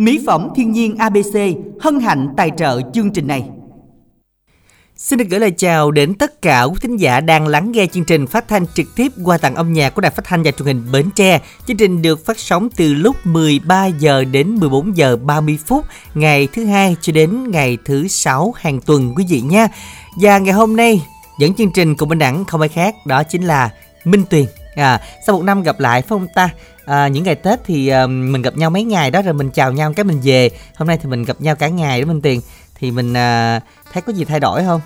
Mỹ phẩm thiên nhiên ABC hân hạnh tài trợ chương trình này. Xin được gửi lời chào đến tất cả quý thính giả đang lắng nghe chương trình phát thanh trực tiếp qua tặng âm nhạc của Đài Phát thanh và Truyền hình Bến Tre. Chương trình được phát sóng từ lúc 13 giờ đến 14 giờ 30 phút ngày thứ hai cho đến ngày thứ sáu hàng tuần quý vị nha. Và ngày hôm nay dẫn chương trình cùng bên đẳng không ai khác đó chính là Minh Tuyền. À, sau một năm gặp lại phải không ta? À, những ngày Tết thì uh, mình gặp nhau mấy ngày đó rồi mình chào nhau cái mình về. Hôm nay thì mình gặp nhau cả ngày đó Minh Tuyền. Thì mình uh, thấy có gì thay đổi không?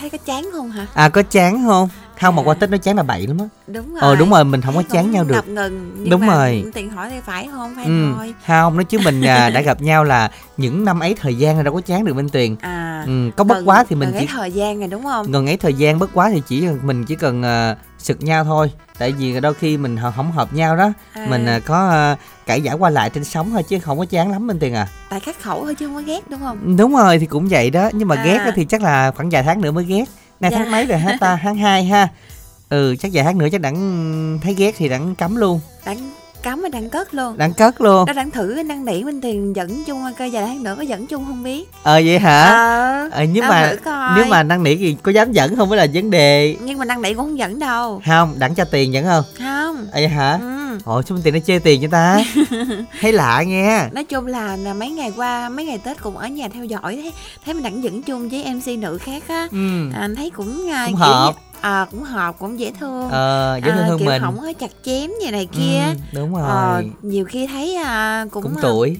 Thấy có chán không hả? À có chán không? Không mà qua Tết nó chán là bậy lắm á. Đúng rồi. Ờ đúng rồi, mình không có Thấy chán cũng nhau được. ngừng nhưng Đúng mà rồi. Tiền hỏi thì phải không? Phải Ừ, thôi. không nói chứ mình à, đã gặp nhau là những năm ấy thời gian là đâu có chán được Minh Tuyền. À. Ừ, có bất quá thì mình gần chỉ thời gian này đúng không? gần ấy thời gian bất quá thì chỉ mình chỉ cần à, sực nhau thôi. Tại vì đôi khi mình không hợp nhau đó, À. mình à, có à, cãi giả qua lại trên sóng thôi chứ không có chán lắm Minh Tuyền à. Tại khắc khẩu thôi chứ không có ghét đúng không? Đúng rồi thì cũng vậy đó, nhưng mà À. ghét á thì chắc là khoảng vài tháng nữa mới ghét. Nay Dạ. tháng mấy rồi hả ta? Tháng 2 ha. Ừ, chắc vài tháng nữa chắc đặng thấy ghét thì đặng cấm luôn, Đang cắm và đang cất luôn. đặng cất luôn. Đó đang thử năng nỉ bên tiền dẫn chung coi vài tháng nữa có dẫn chung không biết. Ờ vậy hả? Ờ. Ờ, nhưng mà nếu mà năn nỉ thì có dám dẫn không mới là vấn đề nhưng mà năng nỉ cũng không dẫn đâu. không đặng cho tiền dẫn không Không. à, vậy hả Ừ. ồ sao tiền nó chê tiền cho ta thấy lạ nghe Nói chung là, là mấy ngày qua mấy ngày Tết cũng ở nhà theo dõi thấy thấy mình đặng dẫn chung với MC nữ khác á. ừ À, thấy cũng à, Cũng kiểu hợp. như- à, cũng hợp cũng dễ thương. ờ dễ thương à, hơn kiểu mình không có chặt chém vậy này kia. ừ, đúng rồi Ờ, nhiều khi thấy à, cũng, cũng à, tuổi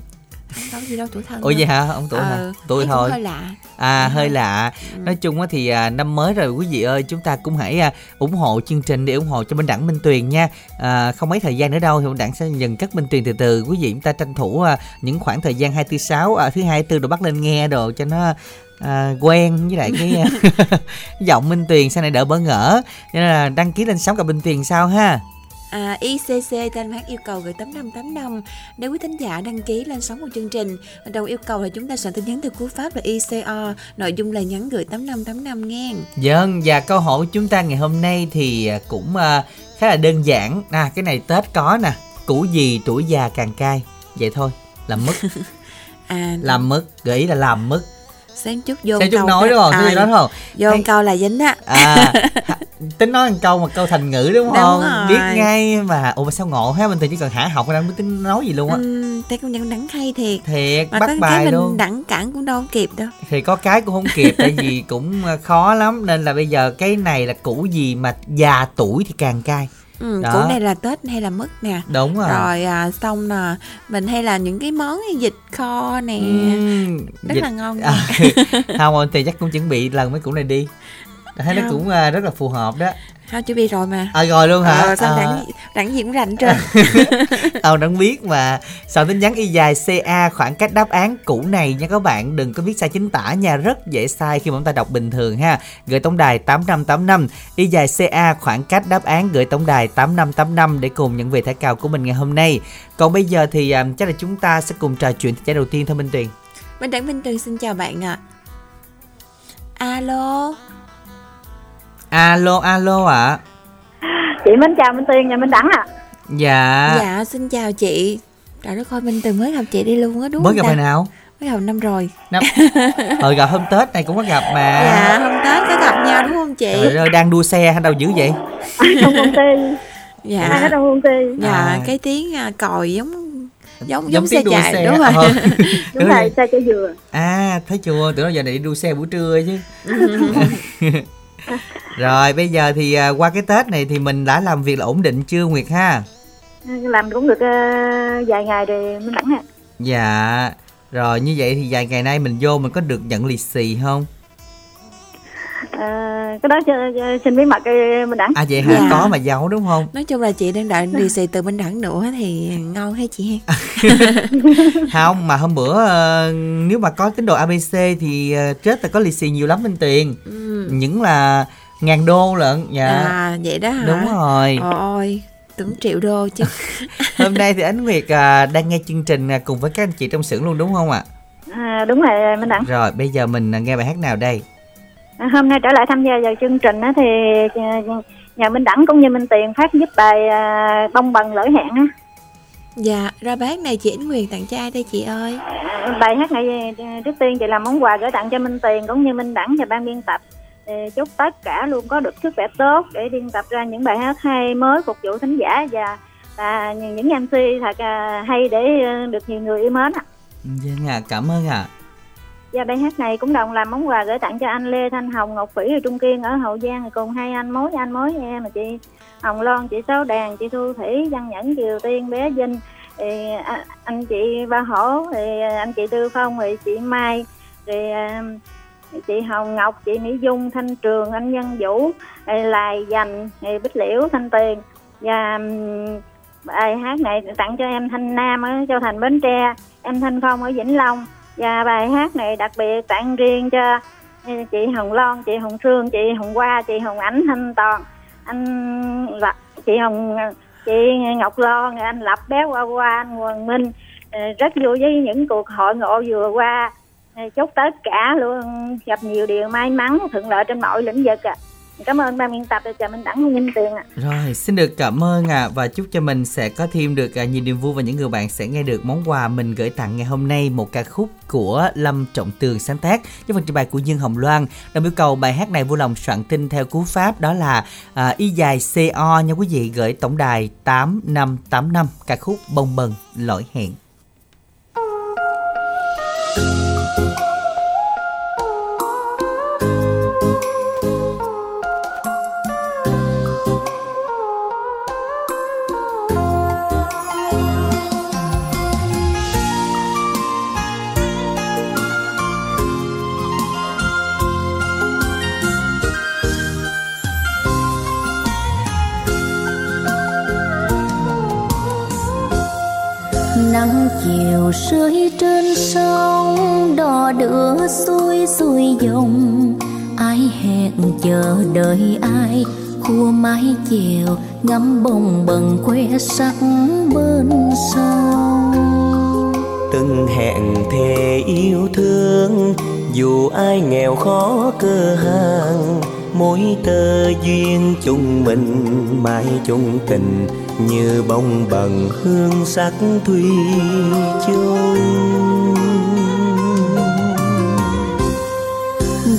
không có gì đâu tuổi thân. ủa đâu. vậy hả ông tuổi hả Ờ, tuổi thấy cũng thôi hơi lạ. à Đúng hơi lạ Ừ. nói chung á thì à, năm mới rồi quý vị ơi chúng ta cũng hãy à, ủng hộ chương trình để ủng hộ cho minh đẳng minh tuyền nha à, không mấy thời gian nữa đâu thì minh đẳng sẽ dần cất minh tuyền từ từ quý vị chúng ta tranh thủ à, những khoảng thời gian hai tư sáu à, thứ hai tư rồi bắt lên nghe đồ cho nó à, quen với lại cái giọng minh tuyền sau này đỡ bỡ ngỡ nên là đăng ký lên sóng gặp minh tuyền sao ha À, ICC tên phát yêu cầu gửi 8585 Nếu quý thính giả đăng ký lên sóng của chương trình Đầu yêu cầu là chúng ta soạn tin nhắn từ cú pháp là ICO Nội dung là nhắn gửi 8585 nghe Vâng, và câu hỏi của chúng ta ngày hôm nay thì à, cũng à, khá là đơn giản. À, cái này Tết có nè, củ gì tuổi già càng cay. Vậy thôi, làm mất, À, làm mất, gợi ý là làm mất. Sáng chút vô Theo chút câu nói đúng không? à, nói không? Vô Thấy- câu là dính á À, tính nói một câu mà câu thành ngữ đúng Đúng không? rồi. Biết ngay mà. Ủa mà sao ngộ ha, mình thì chỉ cần hạ học ra mới tính nói gì luôn á. uhm, Thấy cũng nhận đắng hay thiệt Thiệt, Mà bắt cái bài mình luôn. đẳng cản cũng đâu kịp đâu Thì có cái cũng không kịp tại vì cũng à, khó lắm nên là bây giờ cái này là củ gì mà già tuổi thì càng cay. Ừ, Đó. Củ này là Tết hay là mứt nè Đúng rồi. Rồi à, xong nè Mình hay là những cái món vịt kho nè Ừm, Rất dịch- là ngon À, không thì chắc cũng chuẩn bị lần mấy củ này đi thấy nó Không. cũng à, rất là phù hợp đó Thôi chuẩn bị rồi mà. À rồi luôn hả? Ờ, sao à, đẳng, đẳng gì cũng rành trơn tao đang biết mà. Soạn tin nhắn y dài ca khoảng cách đáp án cũ này nha các bạn. Đừng có viết sai chính tả nha rất dễ sai khi mà chúng ta đọc bình thường ha. Gửi tổng đài 8585 y dài ca khoảng cách đáp án gửi tổng đài 8585 để cùng nhận về thẻ cào của mình ngày hôm nay. Còn bây giờ thì à, chắc là chúng ta sẽ cùng trò chuyện thẻ đầu tiên thôi Minh Tuyền. Minh Đẳng Minh Tuyền xin chào bạn ạ. Alo alo alo ạ. Chị Minh chào Minh Tuyền nhà Minh Đẳng ạ. Dạ, Dạ xin chào chị. Trời đất ơi Minh Tuyền mới gặp chị đi luôn á đúng mới không gặp hồi nào? Mới gặp năm rồi. Năm. Ờ gặp hôm tết này cũng có gặp mà. Dạ hôm Tết có gặp nhau đúng không chị? Trời ơi đang đua xe hay đâu dữ vậy? Trong công ty ai ở Dạ trong công ty Dạ À. cái tiếng à, còi giống giống giống, Giống xe chạy xe. đúng rồi. Ờ. đúng rồi xe cho dừa. À thấy chưa? Tưởng đâu giờ này đi đua xe buổi trưa chứ rồi bây giờ thì à, qua cái tết này thì mình đã làm việc là ổn định chưa nguyệt ha? Làm cũng được ờ, vài ngày rồi Minh Đẳng ạ. Dạ. Rồi như vậy thì vài ngày nay mình vô mình có được nhận lì xì không Ờ, cái đó cho- cho- xin bí mật Minh Đẳng. À vậy hả? Dạ. có mà giấu đúng không? Nói chung là chị đang đợi lì xì từ Minh Đẳng nữa thì ngon hay chị. Ha không mà hôm bữa ờ, nếu mà có tín đồ abc thì ờ, chết là có lì xì nhiều lắm bên tiền. Ừ. những là ngàn đô lận dạ. À vậy đó hả? Đúng rồi. Ôi tưởng triệu đô chứ. Hôm nay thì ánh nguyệt à, đang nghe chương trình à, cùng với các anh chị trong xưởng luôn đúng không ạ? À, đúng rồi Minh Đẳng. Rồi bây giờ mình à, nghe bài hát nào đây? à, hôm nay trở lại tham gia vào chương trình á, thì ờ, nhà Minh Đẳng cũng như Minh Tiền phát giúp bài à, bông bằng lỡ hẹn á Dạ, ra bác này chị Ánh Nguyệt tặng cho ai đây chị ơi? bài hát này trước tiên chị làm món quà gửi tặng cho Minh Tiền cũng như Minh Đẳng và ban biên tập Thì chúc tất cả luôn có được sức khỏe tốt để biên tập ra những bài hát hay mới phục vụ thính giả và và những MC thật à, hay để ờ, được nhiều người yêu mến ạ. Vâng ạ, cảm ơn ạ. Và bài hát này cũng đồng làm món quà gửi tặng cho anh Lê Thanh Hồng, Ngọc Phỉ ở Trung Kiên ở Hậu Giang. Cùng hai anh mối anh mối em mà chị Hồng Loan, chị Sáu Đàn, chị Thu Thủy, Văn Nhẫn, Kiều Tiên, bé Vinh, thì à, anh chị Ba Hổ, thì à, anh chị Tư Phong, thì chị Mai, thì à, chị Hồng Ngọc, chị Mỹ Dung, Thanh Trường, anh Nhân Vũ, Lài Dành, thì Bích Liễu, Thanh Tiền và bài hát này tặng cho em Thanh Nam ở Châu Thành Bến Tre, em Thanh Phong ở Vĩnh Long và bài hát này đặc biệt tặng riêng cho chị Hồng Loan, chị Hồng Sương, chị Hồng Hoa, chị Hồng Ánh, Thanh Toàn, anh Lập, chị Hồng, chị Ngọc Loan, anh Lập bé Hoa Hoa, anh Hoàng Minh. Ờ, rất vui với những cuộc hội ngộ vừa qua. Ờ, chúc tất cả luôn gặp nhiều điều may mắn thuận lợi trên mọi lĩnh vực ạ cảm ơn ban biên tập và chào minh đẳng minh tiền ạ Rồi, xin được cảm ơn ạ và chúc cho mình sẽ có thêm được à, nhiều niềm vui và những người bạn sẽ nghe được món quà mình gửi tặng ngày hôm nay một ca khúc của Lâm Trọng Tường sáng tác với phần trình bày của Dương Hồng Loan. Đồng yêu cầu bài hát này vui lòng soạn tin theo cú pháp đó là à, y dài CO nha quý vị gửi tổng đài 8585 ca khúc Bông bần lỗi hẹn. Rơi trên sông, đò đưa xuôi xuôi dòng. Ai hẹn chờ đợi ai, khua mái chiều ngắm bông bần que sắc bên sông. Từng hẹn thề yêu thương, dù ai nghèo khó cơ hàng mối tơ duyên chung mình, mãi chung tình như bông bằng hương sắc thủy chung.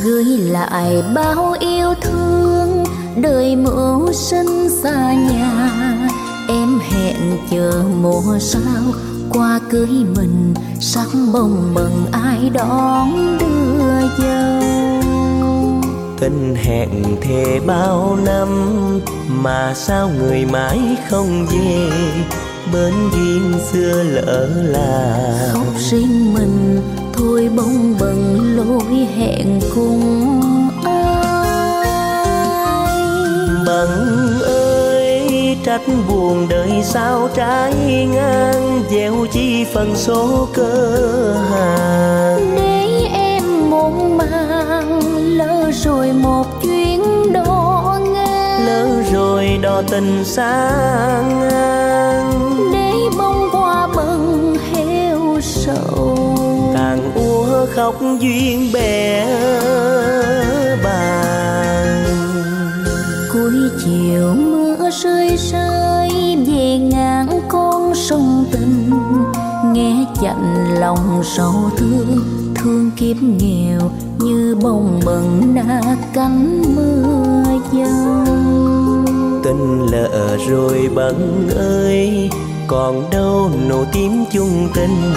Gửi lại bao yêu thương, đời mưu sinh xa nhà. Em hẹn chờ mùa sao, qua cưới mình, sắc bông bần ai đón đưa dâu tình hẹn thề bao năm mà sao người mãi không về? Bên duyên xưa lỡ là khóc riêng mình thôi bông bần lối hẹn cùng ai? Bận ơi trách buồn đời sao trái ngang? Gieo chi phần số cơ hàng. Để em màng lỡ rồi một chuyến đò ngang. Lỡ rồi đò tình xa ngang. Để bông hoa bần heo sầu. Tàn úa khóc duyên bè bàn. Cuối chiều mưa rơi rơi về ngang con sông tình. Nghe chạnh lòng sầu thương thương kiếp nghèo như bông bần đã cánh mưa dâng. Tình lỡ rồi bận ơi, còn đâu nụ tím chung tình.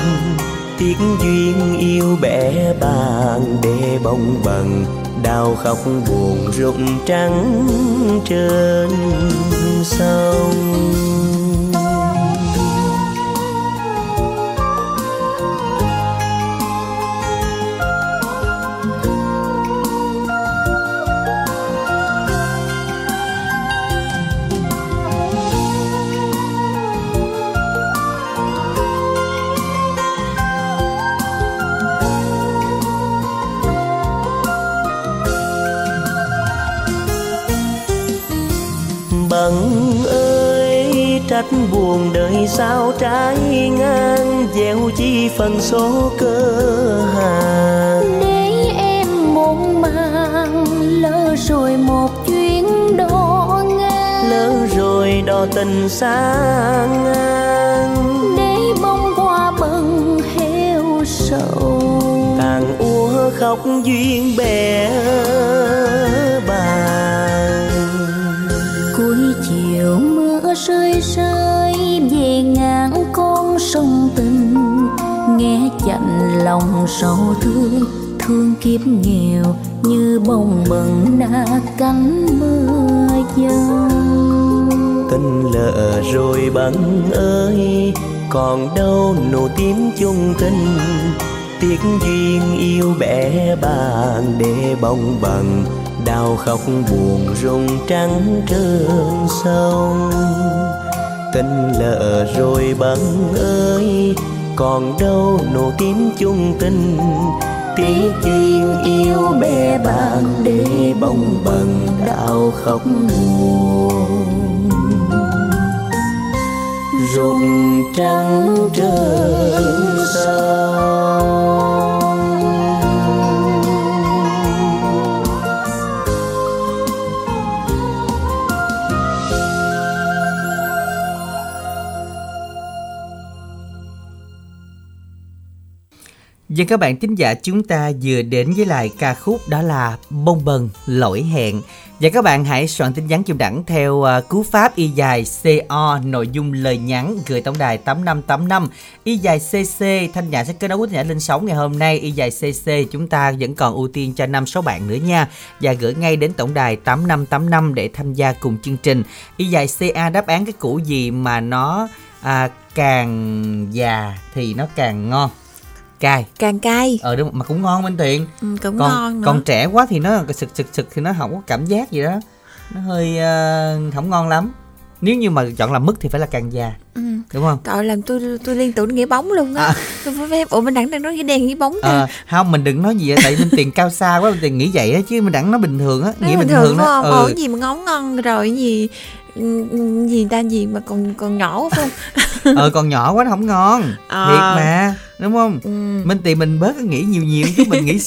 Tiếc duyên yêu bẻ bàn để bông bần, đau khóc buồn rụng trắng trên sông. buồn đời sao trái ngang gieo chi phần số cơ hàng. Để em muộn màng lỡ rồi một chuyến đò ngang. Lỡ rồi đò tình xa ngang. Để bông hoa bần heo sầu. Tàn úa khóc duyên bè mưa rơi rơi về ngang con sông tình. Nghe chạnh lòng sầu thương thương kiếp nghèo như bông bần na cánh mưa dâng. Tình lỡ rồi bằng ơi, còn đâu nụ tím chung tình. Tiếc duyên yêu bẻ bàn để bông bằng đau khóc buồn rung trắng trơn sông. Tình lỡ rồi bận ơi, còn đâu nụ tím chung tình. Tiếng chuyên yêu bé bạn để bông bần đau khóc buồn. Rụng trắng trơn sông. Và các bạn thính giả chúng ta vừa đến với lại ca khúc đó là Bông bần lỗi hẹn. Và các bạn hãy soạn tin nhắn chung đẳng theo uh, cú pháp y dài CO nội dung lời nhắn gửi tổng đài 8585 Y dài CC Thanh Nhã sẽ kết nối với Thanh Nhã lên sóng ngày hôm nay. Y dài CC chúng ta vẫn còn ưu tiên cho 5 số bạn nữa nha. Và gửi ngay đến tổng đài 8585 để tham gia cùng chương trình. Y dài CA đáp án cái củ gì mà nó à, càng già thì nó càng ngon? Cay càng cay ờ đúng mà cũng ngon bên tiện ừ, cũng còn ngon nữa. còn trẻ quá thì nó sực sực sực thì nó không có cảm giác gì đó nó hơi uh, không ngon lắm nếu như mà chọn làm mứt thì phải là càng già ừ. đúng không Trời làm tôi tôi liên tưởng nghĩa bóng luôn á. À. Tôi phải phép ủa mình đẳng đang nói nghĩa đen nghĩa bóng nè. Ờ, không mình đừng nói gì vậy tại bên tiền cao xa quá bên tiền nghĩ vậy á chứ mình đẳng nó bình thường á nghĩa bình thường thường phải đó ừ. Ủa gì mà ngóng ngon rồi gì gì ta gì mà còn còn nhỏ quá phải không? ờ còn nhỏ quá nó không ngon Ờ. thiệt mà đúng không Ừ. minh tiền mình bớt nghĩ nhiều nhiều chứ mình nghĩ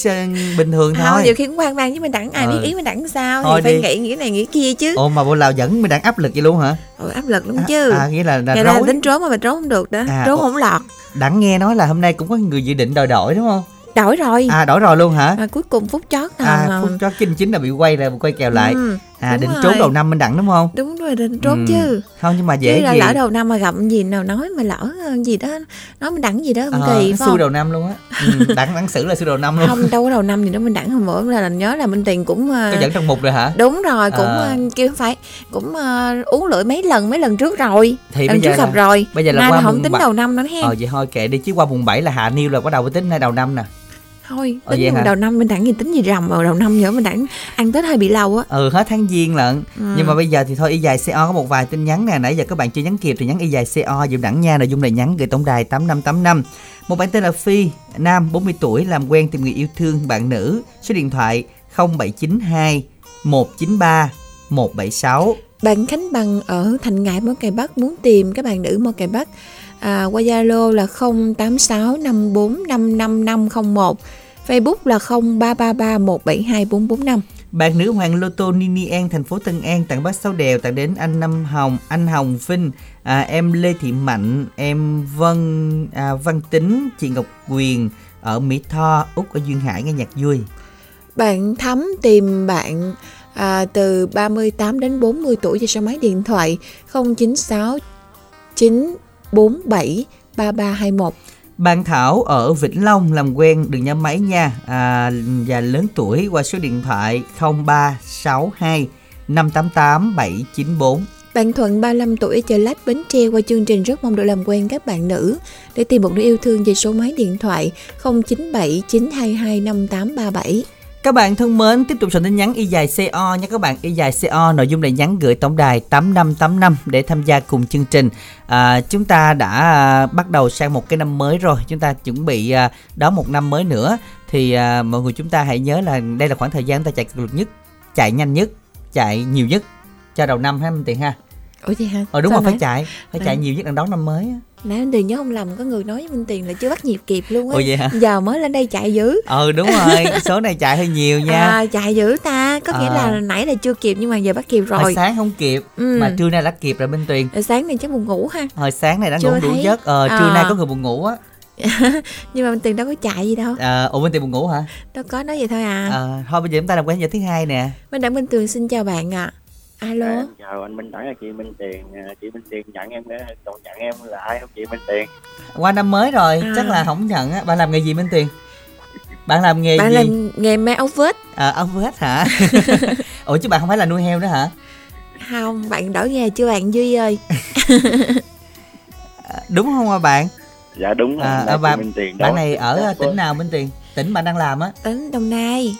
bình thường Không, thôi nhiều khi cũng hoang mang chứ mình đẳng ai biết ý mình đẳng sao Thôi thì phải đi. nghĩ nghĩa này nghĩa kia chứ. ồ mà bộ nào dẫn mình đang áp lực vậy luôn hả Ủa, áp lực lắm chứ. à, nghĩa là là ra rối tính trốn mà mình trốn không được đó. À, trốn không lọt. đặng nghe nói là hôm nay cũng có người dự định đòi đổi đúng không Đổi rồi. à đổi rồi luôn hả À, cuối cùng phút chót nào à mà- phút chót chính chính là bị quay ra quay kèo lại Ừ, à đúng định rồi. trốn đầu năm minh đẳng đúng không đúng rồi định trốn Ừ. chứ. không nhưng mà Chứ dễ là gì lỡ đầu năm mà gặp gì nào nói mà lỡ ờ, gì đó nói mình đẳng gì đó không Ờ, kỳ phải không? đầu năm luôn á ừ, đẳng đẳng xử là xui đầu năm luôn không đâu có đầu năm gì đó mình đẳng hồi bữa là nhớ là minh tiền cũng ờ, có dẫn trong mục rồi hả đúng rồi cũng Ờ. ờ, kêu phải cũng ờ, uống lưỡi mấy lần mấy lần trước rồi thì lần trước gặp là, rồi bây giờ là nay qua là không tính bảy- đầu năm nữa hen ờ vậy thôi kệ đi chứ qua mùng 7 là hạ niêu là bắt đầu mới tính hay đầu năm nè thôi tính vào hả? đầu năm mình đẳng gì tính gì rằm vào đầu năm nữa mình đẳng ăn tết hơi bị lâu á. Ừ hết tháng giêng lận. Ừ. nhưng mà bây giờ thì thôi y dài co có một vài tin nhắn nè. Nãy giờ các bạn chưa nhắn kịp thì nhắn y dài co dùm đẳng nha nội dung này nhắn gửi tổng đài 8585 một bạn tên là phi nam 40 tuổi làm quen tìm người yêu thương bạn nữ. Số điện thoại 0792 193 176 bạn Khánh Bằng ở Thành Ngãi Mỏ Cày Bắc muốn tìm các bạn nữ Mỏ Cày Bắc à, qua Zalo là 0865455501 Facebook là 0333172445 Bạn nữ Hoàng Lô Tô Nini An thành phố Tân An tặng bác sáu đèo tặng đến anh Năm Hồng, anh Hồng Vinh, à, em Lê Thị Mạnh, em Vân à, Văn Tính, chị Ngọc Quyền ở Mỹ Tho, Úc ở Duyên Hải nghe nhạc vui. Bạn Thắm tìm bạn à, từ 38 đến 40 tuổi về số máy điện thoại 096 947 3321. Bạn Thảo ở Vĩnh Long làm quen đừng nhắm máy nha à, và lớn tuổi qua số điện thoại 0362 588 794. Bạn Thuận 35 tuổi ở chợ Lách Bến Tre qua chương trình rất mong được làm quen các bạn nữ để tìm một nửa yêu thương về số máy điện thoại 097 922 5837. Các bạn thân mến, tiếp tục soạn tin nhắn y dài CO nha các bạn. Y dài CO nội dung này nhắn gửi tổng đài 8585 để tham gia cùng chương trình. À, chúng ta đã à, bắt đầu sang một cái năm mới rồi. Chúng ta chuẩn bị à, đón một năm mới nữa. Thì à, mọi người chúng ta hãy nhớ là đây là khoảng thời gian ta chạy cực lực nhất, chạy nhanh nhất, chạy nhiều nhất cho đầu năm ha Minh Tiền ha. Ủa vậy hả? Ờ đúng Sao rồi phải chạy, phải chạy Nãy- nhiều nhất đang đón năm mới. á. Nãy anh Tiền nhớ không lầm có người nói với Minh Tiền là chưa bắt nhịp kịp luôn á. Hả? Giờ mới lên đây chạy dữ. Ờ đúng rồi, số này chạy hơi nhiều nha. À, chạy dữ ta, có nghĩa À. là nãy là chưa kịp nhưng mà giờ bắt kịp Hồi rồi. sáng không kịp, Ừ. mà trưa nay đã kịp rồi Minh Tuyền. Rồi sáng này chắc buồn ngủ ha. hồi sáng này đã Chưa ngủ đủ thấy. giấc ờ, trưa À. nay có người buồn ngủ á nhưng mà Minh Tuyền đâu có chạy gì đâu à, ủa Minh Tuyền buồn ngủ hả đâu có nói vậy thôi à, à thôi bây giờ chúng ta làm quen giờ thứ hai nè Minh Đẳng Minh Tuyền xin chào bạn ạ à. Alo? Em chào anh Minh Đẳng là chị Minh Tiền À, chị Minh Tiền nhận em nữa. Còn nhận em là ai không chị Minh Tiền? Qua năm mới rồi À. chắc là không nhận á. Bạn làm nghề gì Minh Tuyền bạn làm nghề bạn gì? làm nghề may áo vest. À, ông hết hả? Ủa chứ bạn không phải là nuôi heo nữa hả? Không bạn đổi nghề chưa bạn? Duy ơi. À, đúng không à bạn? Dạ đúng À, là à, bạn- Minh Tiền bạn đó. này ở à, tỉnh nào Minh Tiền? Tỉnh bạn đang làm á. Tính Đồng Nai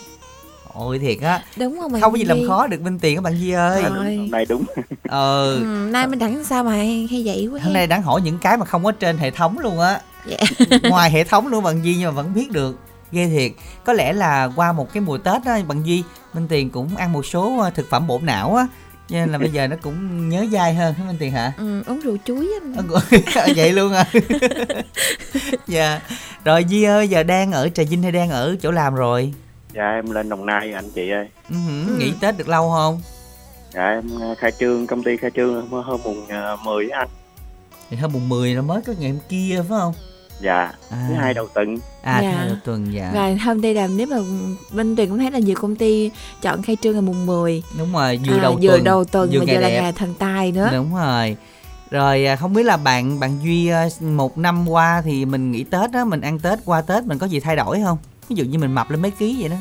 ôi thiệt á. Đúng không không có gì làm khó được Minh Tiền các bạn Duy ơi. Hôm nay đúng. Ờ ừ, nay Minh Đẳng sao mà hay, hay vậy quá hôm nay đáng hỏi những cái mà không có trên hệ thống luôn á. Dạ. ngoài hệ thống luôn bạn Duy nhưng mà vẫn biết được. Ghê thiệt. Có lẽ là qua một cái mùa Tết á bạn Duy Minh Tiền cũng ăn một số ờ, thực phẩm bổ não á. Cho nên là bây giờ nó cũng nhớ dai hơn hả Minh Tiền hả? Ừ, uống rượu chuối á. Ờ, vậy luôn à dạ. Rồi Duy ơi giờ đang ở Trà Vinh hay đang ở chỗ làm rồi dạ em lên Đồng Nai anh chị ơi. Ừ nghỉ Tết được lâu không? Dạ em à, khai trương công ty khai trương hôm, hôm mùng à, 10 á anh. Thì hôm mùng 10 nó mới có ngày hôm kia phải không? Dạ à, thứ hai đầu tuần. À thứ Dạ. hai đầu tuần dạ. Rồi hôm nay làm nếu mà Minh Tuyền cũng thấy là nhiều công ty chọn khai trương ngày mùng 10 đúng rồi vừa à, đầu vừa tuần đầu tuần vừa mà ngày vừa là đẹp. ngày thần tài nữa. Đúng rồi. Rồi à, không biết là bạn bạn duy à, một năm qua thì mình nghỉ tết á mình ăn tết qua tết mình có gì thay đổi không ví dụ như mình mập lên mấy ký vậy đó.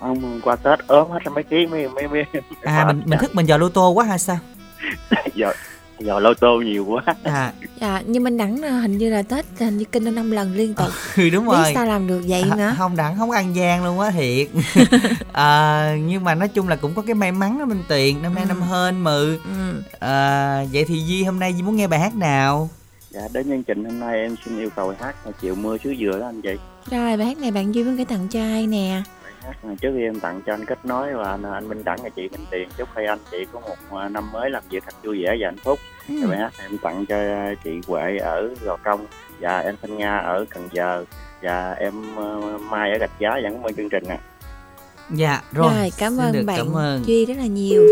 Ông qua Tết ốm hết mấy ký mấy mấy mấy. À mình mình thức mình giờ lô tô quá hay sao? Giờ giờ lô tô nhiều quá. À. Dạ nhưng Minh Đẳng hình như là Tết hình như kinh năm lần liên tục. Ừ, đúng biết rồi. sao làm được vậy À, nữa không đặng không có ăn gian luôn á thiệt. À, nhưng mà nói chung là cũng có cái may mắn đó minh tiền năm nay Ừ. năm hên mừ. Ừ. à, vậy thì Di hôm nay Di muốn nghe bài hát nào dạ đến chương trình hôm nay em xin yêu cầu hát chiều mưa xứ dừa đó anh chị. Rồi bài hát này bạn Duy muốn gửi tặng cho ai nè? Bài hát à, trước khi em tặng cho anh kết nối và anh, anh Minh Đẳng và chị Minh Tiền chúc hai anh chị có một à, năm mới làm việc thật vui vẻ và hạnh phúc. Ừ. Bài hát này em tặng cho chị Huệ ở Gò Công và em Thanh Nga ở Cần Giờ và em ờ, Mai ở Gạch Giá và cảm ơn chương trình nè. dạ rồi, rồi, cảm ơn bạn cảm ơn. Duy rất là nhiều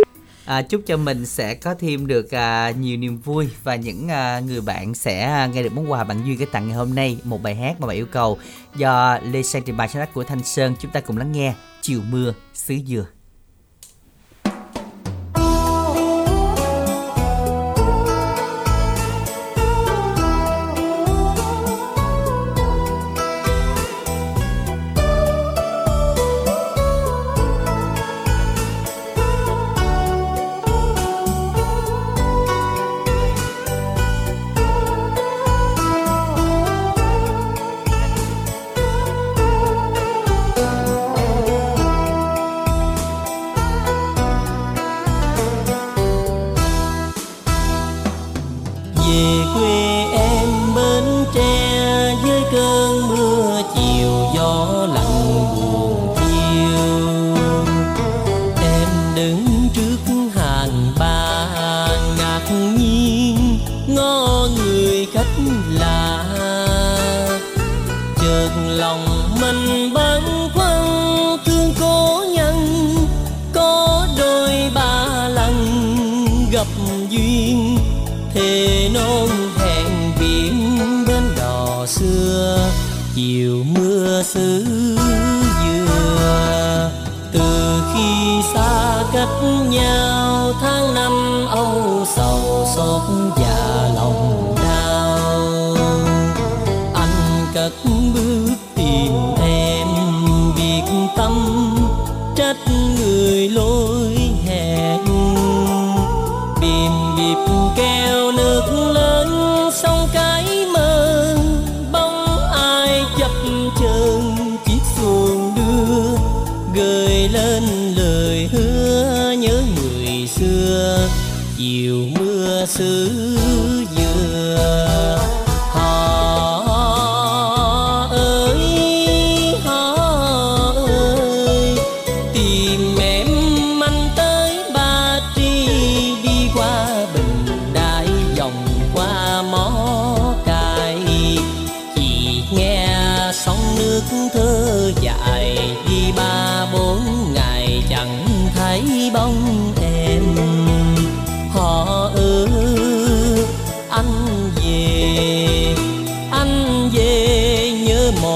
à, chúc cho mình sẽ có thêm được à, nhiều niềm vui và những à, người bạn sẽ à, nghe được món quà bạn Duy gửi tặng ngày hôm nay. Một bài hát mà bạn yêu cầu do Lê Sang trình bày sáng tác của Thanh Sơn. Chúng ta cùng lắng nghe chiều mưa xứ dừa.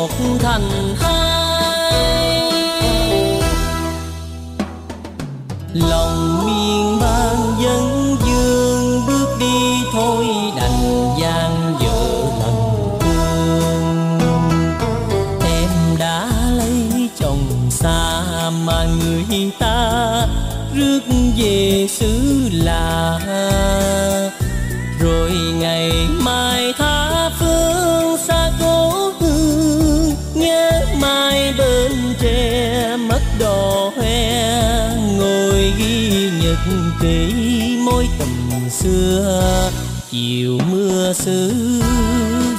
อกท่าน ghi ký mối tình xưa chiều mưa xưa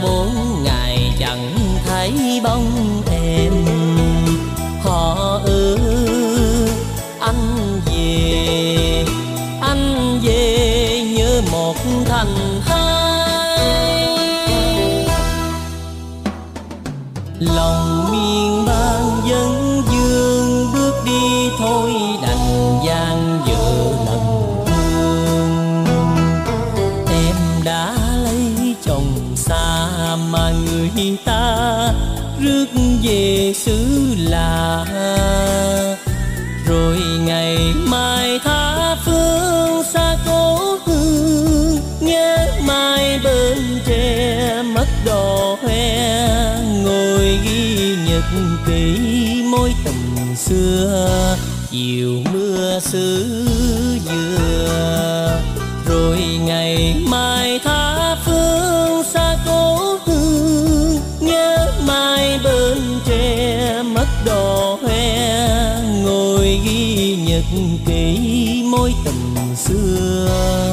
ba xứ lạ rồi ngày mai tha phương xa cố hương nhớ mai bên tre mất đò hoe, ngồi ghi nhật ký mối tình xưa, chiều mưa xưa xưa.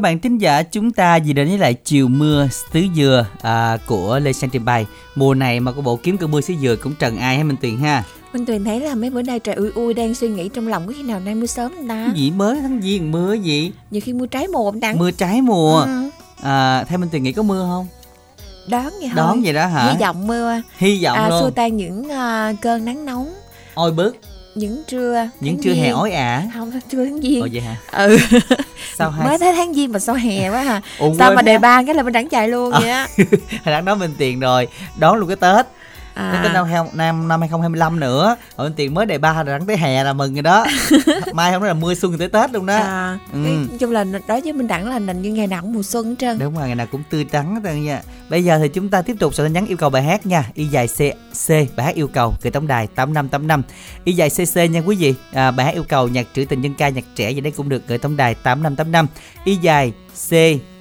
Các bạn thính giả chúng ta gì đến với lại chiều mưa xứ dừa à, của Lê Sang trình bày Mùa này mà có bộ kiếm cơn mưa xứ dừa cũng trần ai hay Minh Tuyền ha Minh Tuyền thấy là mấy bữa nay trời ui ui đang suy nghĩ trong lòng có khi nào nay mưa sớm không ta? Gì mới tháng giêng mưa gì Nhiều khi mưa trái mùa không đặng. Mưa trái mùa Ừ. à, Theo Minh Tuyền nghĩ có mưa không? Đón vậy thôi. Đón vậy đó hả? Hy vọng mưa. Hy vọng à, luôn xua tan những à, cơn nắng nóng. Ôi bức những trưa những trưa hè ối ả không trưa tháng giêng. Ồ vậy hả? Ừ. Sao hai mới thấy tháng giêng mà sao hè quá hả Ủa, sao mà đề ba cái là mình đẳng chạy luôn Ờ. vậy á. hồi đang nói bên tiền rồi đón luôn cái tết à. Tới năm năm năm năm 2025 nữa Ở bên tiền mới đề ba là đẳng tới hè là mừng rồi đó mai không nói là mưa xuân tới tết luôn đó à, Ừ. nói chung là đối với mình đẳng là nền như ngày nào cũng mùa xuân hết trơn Đúng rồi, ngày nào cũng tươi hết trơn nha. Bây giờ thì chúng ta tiếp tục tin nhắn yêu cầu bài hát nha. Y dài C C bài hát yêu cầu gửi tổng đài 8585. Y dài CC nha quý vị. À, bài hát yêu cầu nhạc trữ tình dân ca nhạc trẻ gì đấy cũng được gửi tổng đài 8585. Y dài C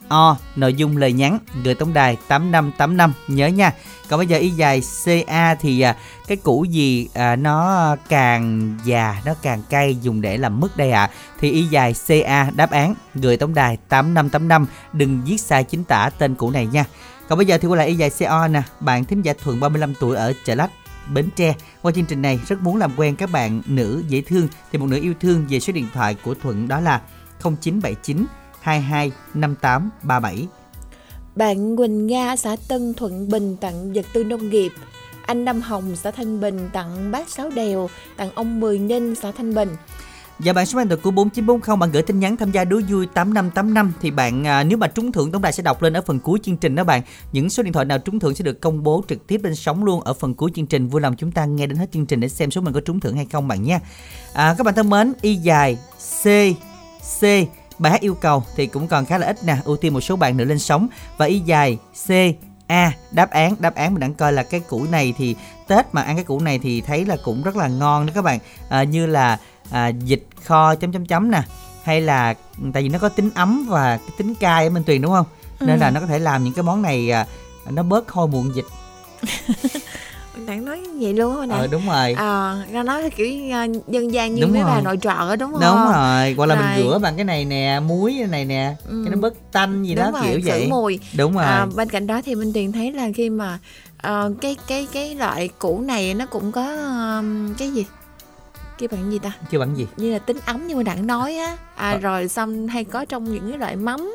O nội dung lời nhắn gửi tổng đài 8585 nhớ nha. Còn bây giờ y dài CA thì à, cái củ gì à, nó càng già nó càng cay dùng để làm mứt đây ạ. Thì y dài CA đáp án gửi tổng đài 8585 đừng viết sai chính tả tên củ này nha. Còn bây giờ thì quay lại y dài CO nè, bạn thính giả Thuận 35 tuổi ở Chợ Lách, Bến Tre. Qua chương trình này rất muốn làm quen các bạn nữ dễ thương thì một nữ yêu thương về số điện thoại của Thuận đó là 0979 22 58 37. Bạn Quỳnh Nga xã Tân Thuận Bình tặng vật tư nông nghiệp. Anh Năm Hồng xã Thanh Bình tặng bác Sáu Đèo, tặng ông Mười Ninh xã Thanh Bình. Và bạn số điện thoại của 4940 bạn gửi tin nhắn tham gia đố vui 8585 thì bạn à, nếu mà trúng thưởng tổng đài sẽ đọc lên ở phần cuối chương trình đó bạn. Những số điện thoại nào trúng thưởng sẽ được công bố trực tiếp lên sóng luôn ở phần cuối chương trình. Vui lòng chúng ta nghe đến hết chương trình để xem số mình có trúng thưởng hay không bạn nha. À, các bạn thân mến, y dài C C bài hát yêu cầu thì cũng còn khá là ít nè, ưu tiên một số bạn nữa lên sóng. Và y dài C A đáp án đáp án mình đang coi là cái củ này thì Tết mà ăn cái củ này thì thấy là cũng rất là ngon đó các bạn. À, như là à, dịch kho chấm chấm chấm nè hay là tại vì nó có tính ấm và cái tính cay ở bên tuyền đúng không? Nên Ừ. là nó có thể làm những cái món này à, nó bớt hôi muộn dịch Đặng nói vậy luôn hả nè? ờ đúng rồi À, ra nói kiểu à, dân gian như Đúng mấy rồi. bà nội trợ á, đúng không? đúng rồi hoặc là mình Rồi. rửa bằng cái này nè muối này nè Ừ. cho nó bớt tanh gì đúng đó rồi, kiểu vậy mùi. đúng rồi À, bên cạnh đó thì Minh Tuyền thấy là khi mà ờ, cái cái cái loại củ này nó cũng có um, cái gì cái bằng gì ta chưa bằng gì như là tính ấm như mà đặng nói á à, Ờ. rồi xong hay có trong những cái loại mắm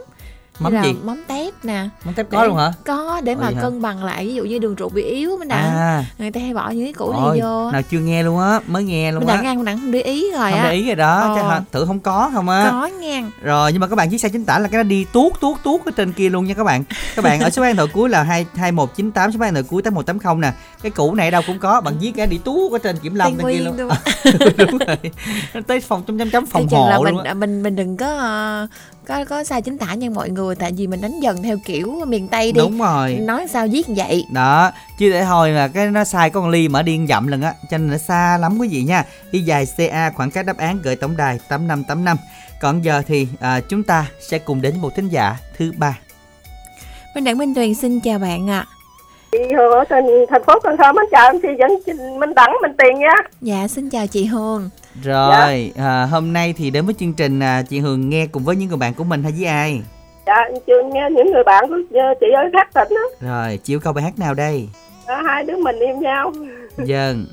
mắm là gì mắm tép nè mắm tép có Để- luôn hả có để Ồ, mà vậy hả? cân bằng lại ví dụ như đường ruột bị yếu mình đặng à người ta hay bỏ những cái củ ôi, này vô nào chưa nghe luôn á mới nghe luôn mình á đặng ăn mình đặng không để ý rồi không á để ý rồi đó Ờ. chắc hả? thử không có không á có ngang Rồi nhưng mà các bạn viết sai chính tả là cái nó đi tuốt tuốt tuốt ở trên kia luôn nha các bạn. Các bạn ở số điện thoại cuối là 2 2198 số điện thoại cuối 8180 nè. Cái cũ này đâu cũng có, bạn viết cái đi tuốt ở trên kiểm lâm kia luôn. luôn Đúng rồi. Tới phòng chấm chấm chấm phòng là hộ mình luôn. á. mình mình đừng có ờ, có có sai chính tả nha mọi người tại vì mình đánh dần theo kiểu miền Tây đi Đúng rồi. nói sao viết vậy Đó, chứ để thôi mà cái nó sai có con ly mở điên dậm lần á, cho nên nó xa lắm quý vị nha. Y dài CA khoảng cách đáp án gửi tổng đài 8585. Còn giờ thì à, chúng ta sẽ cùng đến một thính giả thứ ba. Minh Đặng Minh Tuyền xin chào bạn ạ chị Hường ở thành, thành phố Cần Thơ mến chào em chị dẫn chị Minh Đẳng Minh Tiền nha Dạ xin chào chị Hương Rồi, à, hôm nay thì đến với chương trình à, chị Hường nghe cùng với những người bạn của mình hay với ai? dạ chưa nghe những người bạn của ờ, chị ở khác tỉnh đó. Rồi, chịu câu bài hát nào đây? Đó, hai đứa mình yêu nhau. Dân,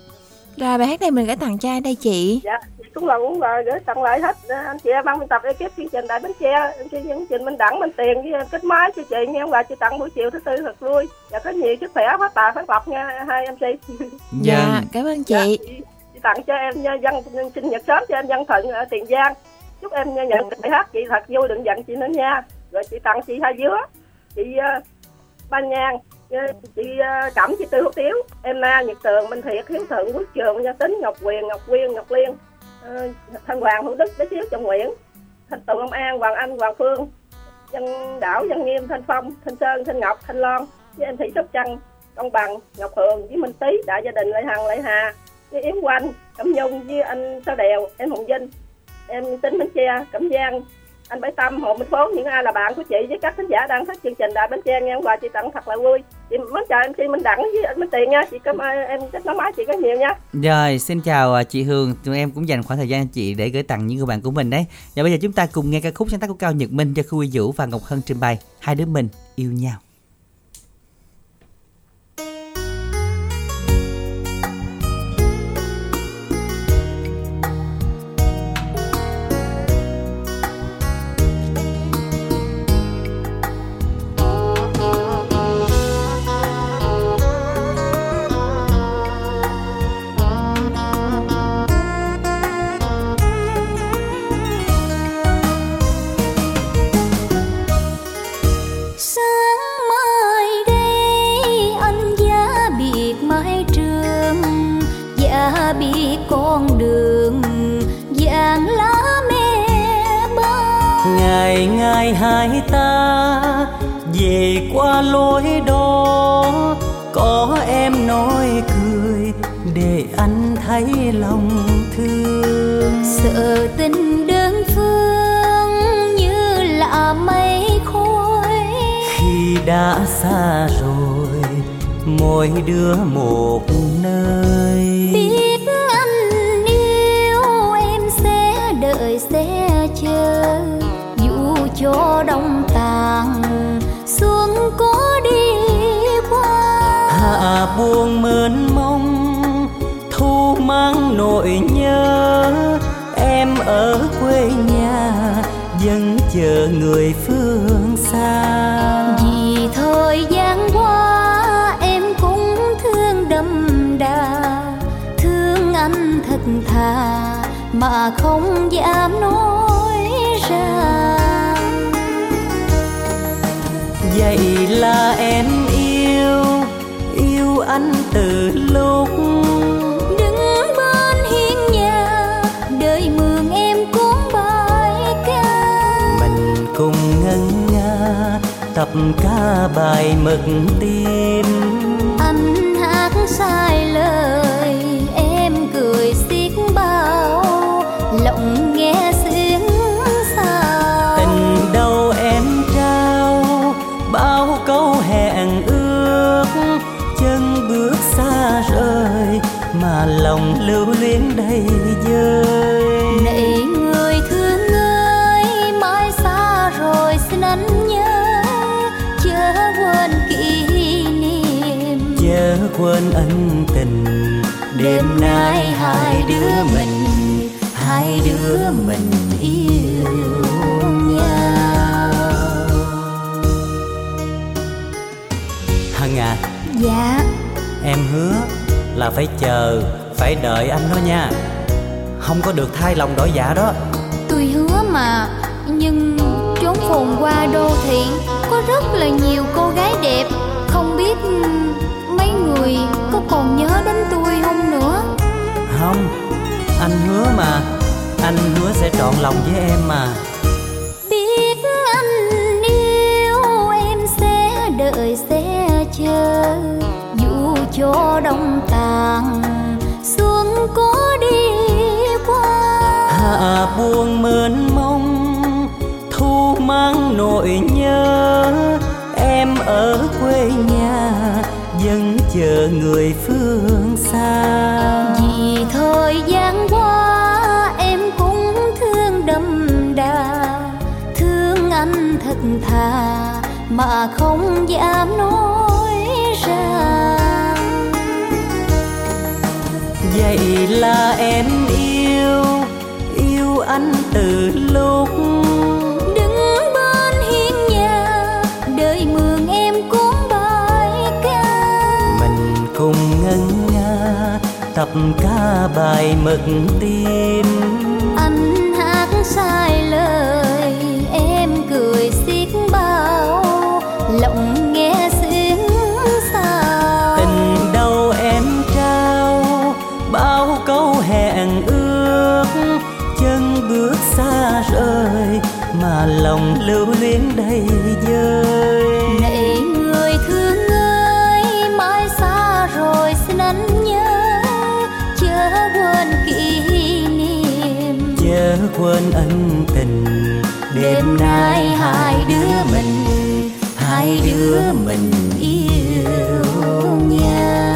Rồi bài hát này mình gửi tặng cho ai đây chị. Dạ chị cũng là muốn là gửi tặng lại hết ờ, anh chị em ban biên tập ekip chương trình đại bến tre anh chị chương trình Minh Đẳng Minh Tiền với kết máy cho chị nghe quà chị tặng buổi chiều thứ tư thật vui. Và có nhiều sức khỏe phát tài phát lộc nha hai em chị. Dạ dân. cảm ơn Dạ, chị. Chị, chị tặng cho em ờ, dân sinh nhật sớm cho em dân thuận ở ờ, tiền giang. Chúc em nhận bài hát chị thật vui đừng giận chị nữa nha. Rồi chị tặng chị hai dứa chị ờ, uh, ban nhang chị uh, cẩm chị tư hữu tiếu em ma nhật tường minh thiệt hiếu thượng quốc trường gia tính ngọc quyền ngọc quyên ngọc liên uh, thanh hoàng hữu đức bé chiếu trọng nguyễn thanh tùng long an hoàng anh hoàng phương dân đảo dân nghiêm thanh phong thanh sơn thanh ngọc thanh loan với em thị sóc trăng công bằng ngọc hường với minh tý đại gia đình lê hằng lê hà với yến quanh cẩm nhung với anh sao đèo em hồng vinh em tính bến tre cẩm giang anh bảy tâm hồ minh phố những ai là bạn của chị với các khán giả đang thích chương trình đại bến tre nghe quà chị tặng thật là vui chị mến chào em xin minh đẳng với anh minh tiền nha chị cảm ơn em rất nối máy chị có nhiều nha Rồi, xin chào à, chị Hương, tụi em cũng dành khoảng thời gian chị để gửi tặng những người bạn của mình đấy. Và bây giờ chúng ta cùng nghe ca khúc sáng tác của Cao Nhật Minh cho Khu Uy Vũ và Ngọc Hân trình bày. Hai đứa mình yêu nhau. Qua lối đó có em nói cười để anh thấy lòng thương. Sợ tình đơn phương như là mây khói. Khi đã xa rồi mỗi đứa một nơi. Biết anh yêu em sẽ đợi sẽ chờ. Dù cho đông tàn xuống buông mơn mông thu mang nỗi nhớ. Em ở quê nhà vẫn chờ người phương xa. Vì thời gian qua em cũng thương đậm đà thương anh thật thà mà không dám nói ra. Vậy là em từ lúc đứng bên hiên nhà đời mường em cuốn bài ca. Mình cùng ngân nga tập ca bài mực tim. Anh hát sai lời lòng lưu luyến đầy dơi này người thương ơi mãi xa rồi xin anh nhớ. Chớ quên kỷ niệm. Chớ quên ân tình. Đêm nay hai đứa mình hai đứa mình yêu nhau. Hằng à dạ. em hứa là phải chờ phải đợi anh đó nha. Không có được thay lòng đổi dạ đó. Tôi hứa mà nhưng chốn phồn qua đô thị có rất là nhiều cô gái đẹp. Không biết mấy người có còn nhớ đến tôi không nữa? Không anh hứa mà. Anh hứa sẽ trọn lòng với em mà. Biết anh yêu em sẽ đợi sẽ chờ. Dù cho đông tàn hạ buông mơn mông thu mang nỗi nhớ. Em ở quê nhà vẫn chờ người phương xa. Vì thời gian qua em cũng thương đậm đà thương anh thật thà mà không dám nói ra. Vậy là em yêu anh từ lúc đứng bên hiên nhà đời mường em cuốn bài ca. Mình cùng ngân nga tập ca bài mực tim mà lòng lưu luyến đầy dơi này người thương ơi mãi xa rồi xin anh nhớ. Chớ quên kỷ niệm. Chớ quên ân tình. Đêm nay hai đứa mình hai đứa mình yêu nhau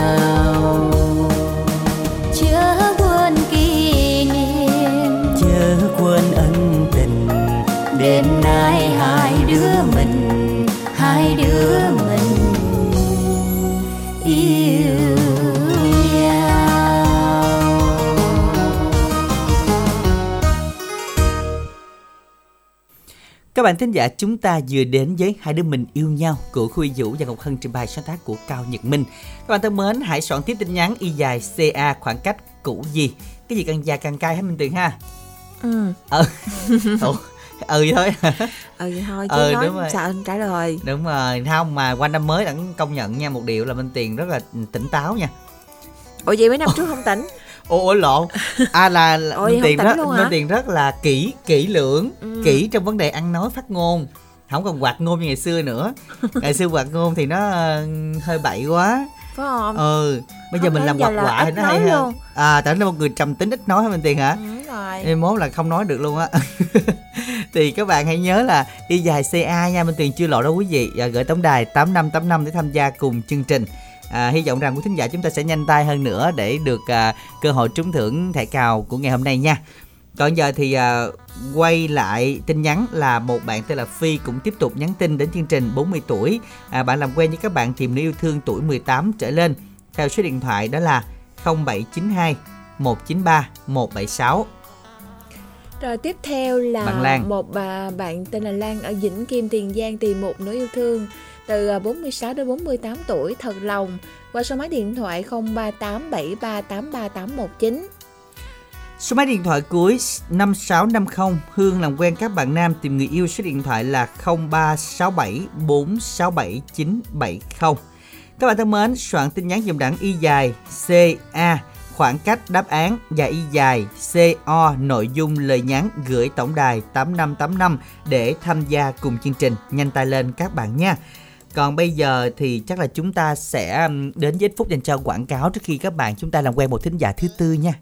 Các bạn thính giả chúng ta vừa đến với hai đứa mình yêu nhau của Khuy Vũ và Ngọc Hân trình bày sáng tác của Cao Nhật Minh. Các bạn thân mến, hãy soạn tiếp tin nhắn y dài CA khoảng cách cũ gì. Cái gì càng dài càng cay hả Minh Tuyền ha? ừ Ừ. Ủa, ừ vậy thôi. ừ vậy thôi chứ Ừ, nói đúng rồi. sao anh trả lời Đúng rồi, không mà qua năm mới đẳng công nhận nha một điều là Minh Tuyền rất là tỉnh táo nha. ủa vậy mấy năm trước không tỉnh ủa lộn. À là, Ôi, Minh Tiền rất luôn hả? Minh Tiền rất là kỹ kỹ lưỡng Ừ. kỹ trong vấn đề ăn nói phát ngôn. Không còn quạt ngôn như ngày xưa nữa. Ngày xưa quạt ngôn thì nó ờ, hơi bậy quá. Phải không? Ừ bây giờ Không, mình làm quạt quạ thì nó hay nói hơn. luôn. à tại nó một người trầm tính ít nói hơn mình tiền hả? Ừ, rồi. Mốt là không nói được luôn á. Thì các bạn hãy nhớ là Y dài CA nha Minh Tuyền chưa lộ đâu quý vị. Và Gửi tổng đài 8585 để tham gia cùng chương trình à, Hy vọng rằng quý thính giả chúng ta sẽ nhanh tay hơn nữa Để được à, cơ hội trúng thưởng thẻ cào của ngày hôm nay nha còn giờ thì à, quay lại tin nhắn là một bạn tên là Phi cũng tiếp tục nhắn tin đến chương trình 40 tuổi. À, bạn làm quen với các bạn tìm nữ yêu thương tuổi 18 trở lên theo số điện thoại đó là 0792 193 176. Rồi tiếp theo là Bạn Lan. một bà bạn tên là Lan ở Vĩnh Kim Tiền Giang tìm một nữ yêu thương từ à, 46 đến 48 tuổi thật lòng qua số máy điện thoại 0387383819. Số máy điện thoại cuối 5650 Hương làm quen các bạn nam tìm người yêu số điện thoại là 0367467970 Các bạn thân mến, soạn tin nhắn dùm đẳng y dài CA khoảng cách đáp án và y dài CO nội dung lời nhắn gửi tổng đài 8585 để tham gia cùng chương trình. Nhanh tay lên các bạn nha. Còn bây giờ thì chắc là chúng ta sẽ đến với ít phút dành cho quảng cáo trước khi các bạn chúng ta làm quen một thính giả thứ tư nha.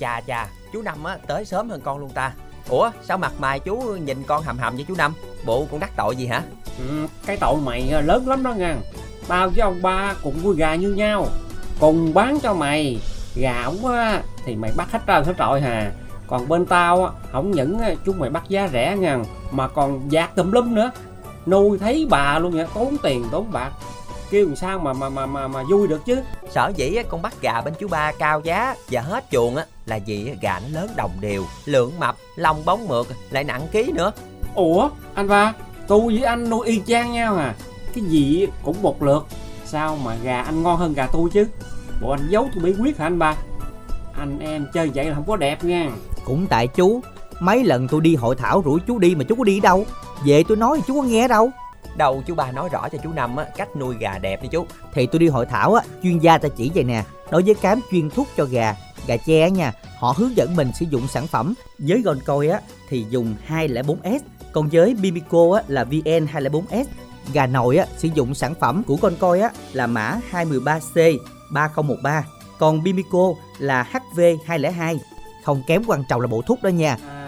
Chà chà, chú Năm á tới sớm hơn con luôn ta. Ủa, sao mặt mày chú nhìn con hầm hầm với chú Năm? Bộ con đắc tội gì hả? Ừ, cái tội mày à, lớn lắm đó nha Tao với ông ba cùng nuôi gà như nhau Cùng bán cho mày Gà ổng á thì mày bắt hết trơn hết trọi hà Còn bên tao á, không những á, chúng mày bắt giá rẻ nha Mà còn dạt tùm lum nữa Nuôi thấy bà luôn nha, tốn tiền tốn bạc. Kêu làm sao mà mà mà mà, mà vui được chứ? Sở dĩ á, con bắt gà bên chú ba cao giá và hết chuồng á là vì gà nó lớn đồng đều, lượng mập, lông bóng mượt, lại nặng ký nữa. Ủa anh ba Tôi với anh nuôi y chang nhau à? Cái gì cũng một lượt. Sao mà gà anh ngon hơn gà tôi chứ? Bộ anh giấu tôi bí quyết hả anh ba? Anh em chơi vậy là không có đẹp nha. Cũng tại chú Mấy lần tôi đi hội thảo rủ chú đi mà chú có đi đâu? Về tôi nói thì chú có nghe đâu? Đâu chú ba nói rõ cho chú Năm á cách nuôi gà đẹp đi chú. Thì tôi đi hội thảo á Chuyên gia ta chỉ vậy nè Đối với cám chuyên thuốc cho gà Gà á nha Họ hướng dẫn mình sử dụng sản phẩm. Với Goncoy á Thì dùng 204S Còn với Bimico á là VN204S Gà nồi á sử dụng sản phẩm của Goncoy á Là mã 213C 3013 Còn Bimico là HV202 Không kém quan trọng là bộ thuốc đó nha. À,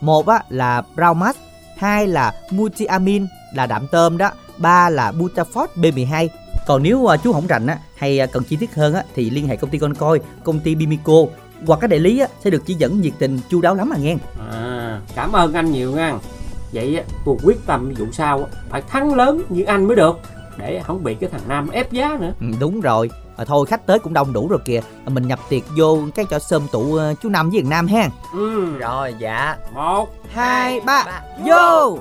một á là Braumax, hai là Multiamin là đạm tôm đó, ba là Butafort B12. Còn nếu à, chú không rành á hay à, cần chi tiết hơn á thì liên hệ công ty Concoy, công ty Bimico hoặc các đại lý á sẽ được chỉ dẫn nhiệt tình chu đáo lắm à nghe. à, Cảm ơn anh nhiều nha Vậy á, tôi quyết tâm vụ sau á, Phải thắng lớn như anh mới được Để không bị cái thằng Nam ép giá nữa Ừ, đúng rồi. À, thôi khách tới cũng đông đủ rồi kìa. À, mình nhập tiệc vô cái cho sơm tụ à, chú Năm với thằng Nam ha. ừ, Rồi dạ. Một hai ba vô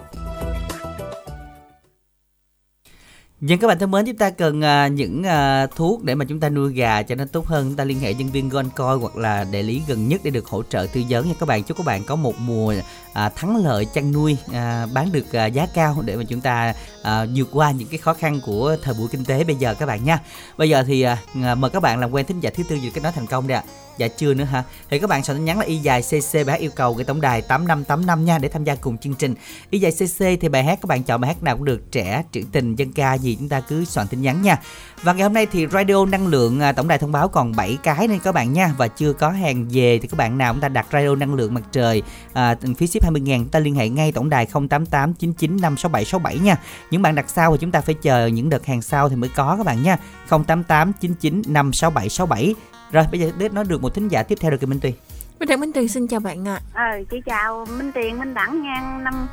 Dân các bạn thân mến, chúng ta cần à, những à, thuốc để mà chúng ta nuôi gà cho nó tốt hơn. Chúng ta liên hệ nhân viên Goncoy hoặc là đại lý gần nhất để được hỗ trợ tư vấn nha các bạn. Chúc các bạn có một mùa à, thắng lợi chăn nuôi, à, bán được à, giá cao để mà chúng ta à, vượt qua những cái khó khăn của thời buổi kinh tế bây giờ các bạn nha. Bây giờ thì à, à mời các bạn làm quen thính giả thứ tư về kết nối thành công đây ạ. Dạ chưa nữa hả? Thì các bạn soạn tin nhắn là y dài CC bài hát yêu cầu gửi tổng đài 8585 nha để tham gia cùng chương trình. Y dài CC thì bài hát các bạn chọn bài hát nào cũng được trẻ, trữ tình, dân ca gì chúng ta cứ soạn tin nhắn nha. Và ngày hôm nay thì radio năng lượng à, tổng đài thông báo còn 7 cái nên các bạn nha và chưa có hàng về thì các bạn nào chúng ta đặt radio năng lượng mặt trời à, phí ship 20 ngàn ta liên hệ ngay tổng đài 088 99 567 67 nha. Những bạn đặt sau thì chúng ta phải chờ những đợt hàng sau thì mới có các bạn nha. 088 99 567 67 rồi bây giờ đến nói được một thính giả tiếp theo được kìa Minh Tùy. Minh Đăng Minh Tuyền xin chào bạn ạ. ờ chị chào minh tiền minh đẳng nha năm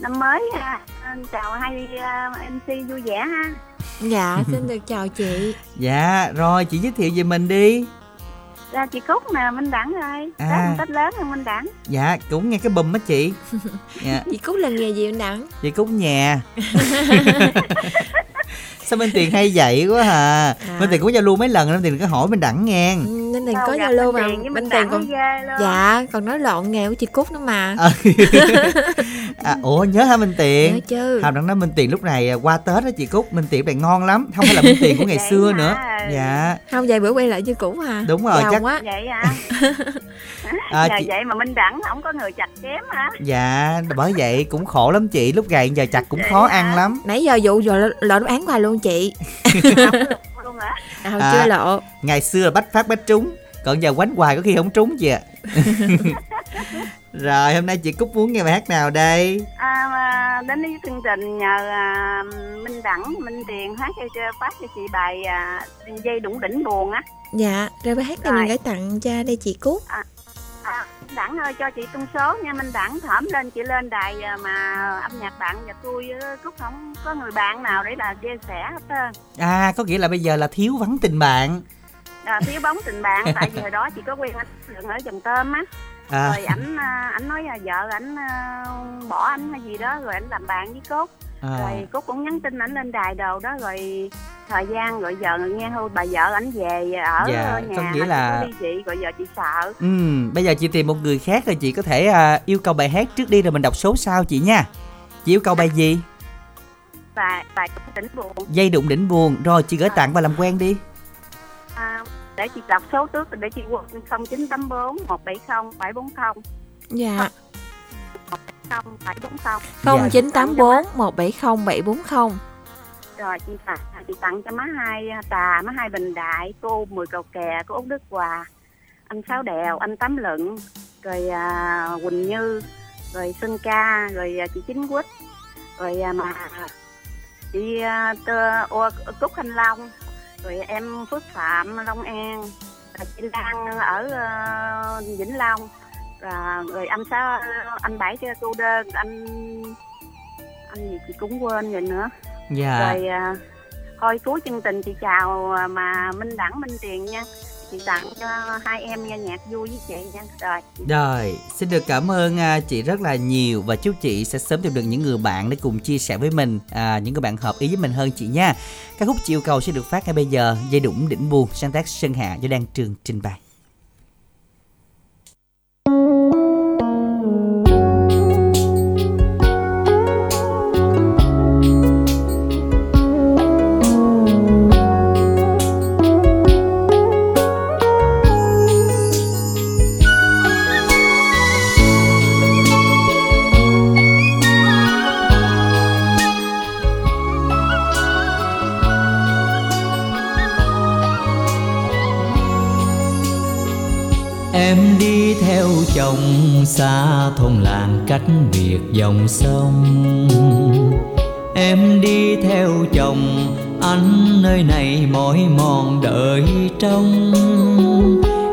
năm mới ha chào hai uh, mc vui vẻ ha Dạ, xin được chào chị. Dạ rồi chị giới thiệu về mình đi. ra chị cúc nè minh đẳng ơi À. tết tết lớn rồi minh đẳng Dạ cũng nghe cái bùm á chị. Dạ Chị Cúc là nghề gì anh Đẳng? chị Cúc nhà. sao minh tiền hay vậy quá à, À. minh tiền cũng giao lưu mấy lần minh tiền có hỏi mình đẳng nghe. Ừ, Minh Tiền có gặp giao lưu mà Minh Minh Tiền còn ghê luôn. dạ còn nói lộn nghề của chị Cúc nữa mà. À, à, ủa nhớ hả minh tiền? Nhớ chứ. Hàm đặng nói Minh Tiền lúc này à, qua Tết đó chị Cúc Minh Tiền này ngon lắm. Không phải là Minh Tiền của ngày Vậy xưa hả? nữa. Dạ. Không vài bữa quay lại như cũ hả Đúng rồi, Giàu chắc- quá. Vậy hả? À, Nhờ chị- vậy mà minh đẳng không có người chặt chém hả? Dạ bởi vậy cũng khổ lắm chị. Lúc gầy giờ chặt cũng khó ăn lắm. Nãy giờ dụ dò lộ đáp án hoài luôn chị? Luôn hả? À, không À. chưa lộ. Ngày xưa là bách phát bách trúng Còn giờ quánh hoài có khi không trúng chị ạ. Rồi hôm nay chị Cúc muốn nghe bài hát nào đây? À, mà đến với chương trình nhờ à, minh đẳng minh tiền hát cho, cho phát cho chị bài à, dây đụng đỉnh buồn á. Dạ rồi bài hát này Rồi. mình gửi tặng cho đây chị Cúc. À, Minh đẳng ơi cho chị tung số nha minh đẳng thẩm lên chị lên đài à, mà âm nhạc bạn và tôi ờ, cúc không có người bạn nào để là chia sẻ hết trơn. À có nghĩa là bây giờ là thiếu vắng tình bạn. À, thiếu bóng tình bạn tại vì hồi đó chị có quen anh Lượng ở dòng tôm á. À, rồi ảnh à, ảnh nói là vợ ảnh à, bỏ anh hay gì đó rồi ảnh làm bạn với cốt à, rồi cốt cũng nhắn tin ảnh lên đài đồ đó rồi thời gian rồi giờ nghe thôi. Bà vợ ảnh về ở Dạ, nhà có nghĩa là- chị ly dị rồi giờ chị sợ. Ừ, Bây giờ chị tìm một người khác rồi chị có thể à, yêu cầu bài hát trước đi rồi mình đọc số sau chị nha. Chị yêu cầu bài gì? Và và tỉnh buồn. Dây đụng đỉnh buồn. Rồi chị gửi tặng và làm quen đi. À, để chị đọc số trước để chị quên 0984 170 740 dạ 0740 không chín tám bốn một bảy không bảy bốn không rồi chị tặng chị tặng cho má hai tà má hai bình đại cô mười cầu kè cô út đức hòa anh sáu đèo anh tám lựng rồi à, quỳnh như rồi xuân ca rồi à, chị chính quýt rồi à, mà chị à, tơ, ô, cúc thanh long rồi em phước phạm long an chị lan ở à, vĩnh long rồi, rồi anh sáu anh bảy cho cô đơn anh anh gì chị cũng quên rồi nữa. Dạ. Rồi à, thôi cuối chương trình chị chào à, mà minh đẳng minh tiền nha. Chị tặng cho hai em nghe nhạc vui với chị nha. Rồi. Rồi, xin được cảm ơn à, chị rất là nhiều và chúc chị sẽ sớm tìm được những người bạn để cùng chia sẻ với mình, à, những người bạn hợp ý với mình hơn chị nha. Các khúc chị yêu cầu sẽ được phát ngay bây giờ, dây đũng đỉnh buồn, sáng tác Sơn Hạ do Đan Trường trình bày. Trong chồng xa, thôn làng cách biệt dòng sông. Em đi theo chồng, anh nơi này mỏi mòn đợi trông.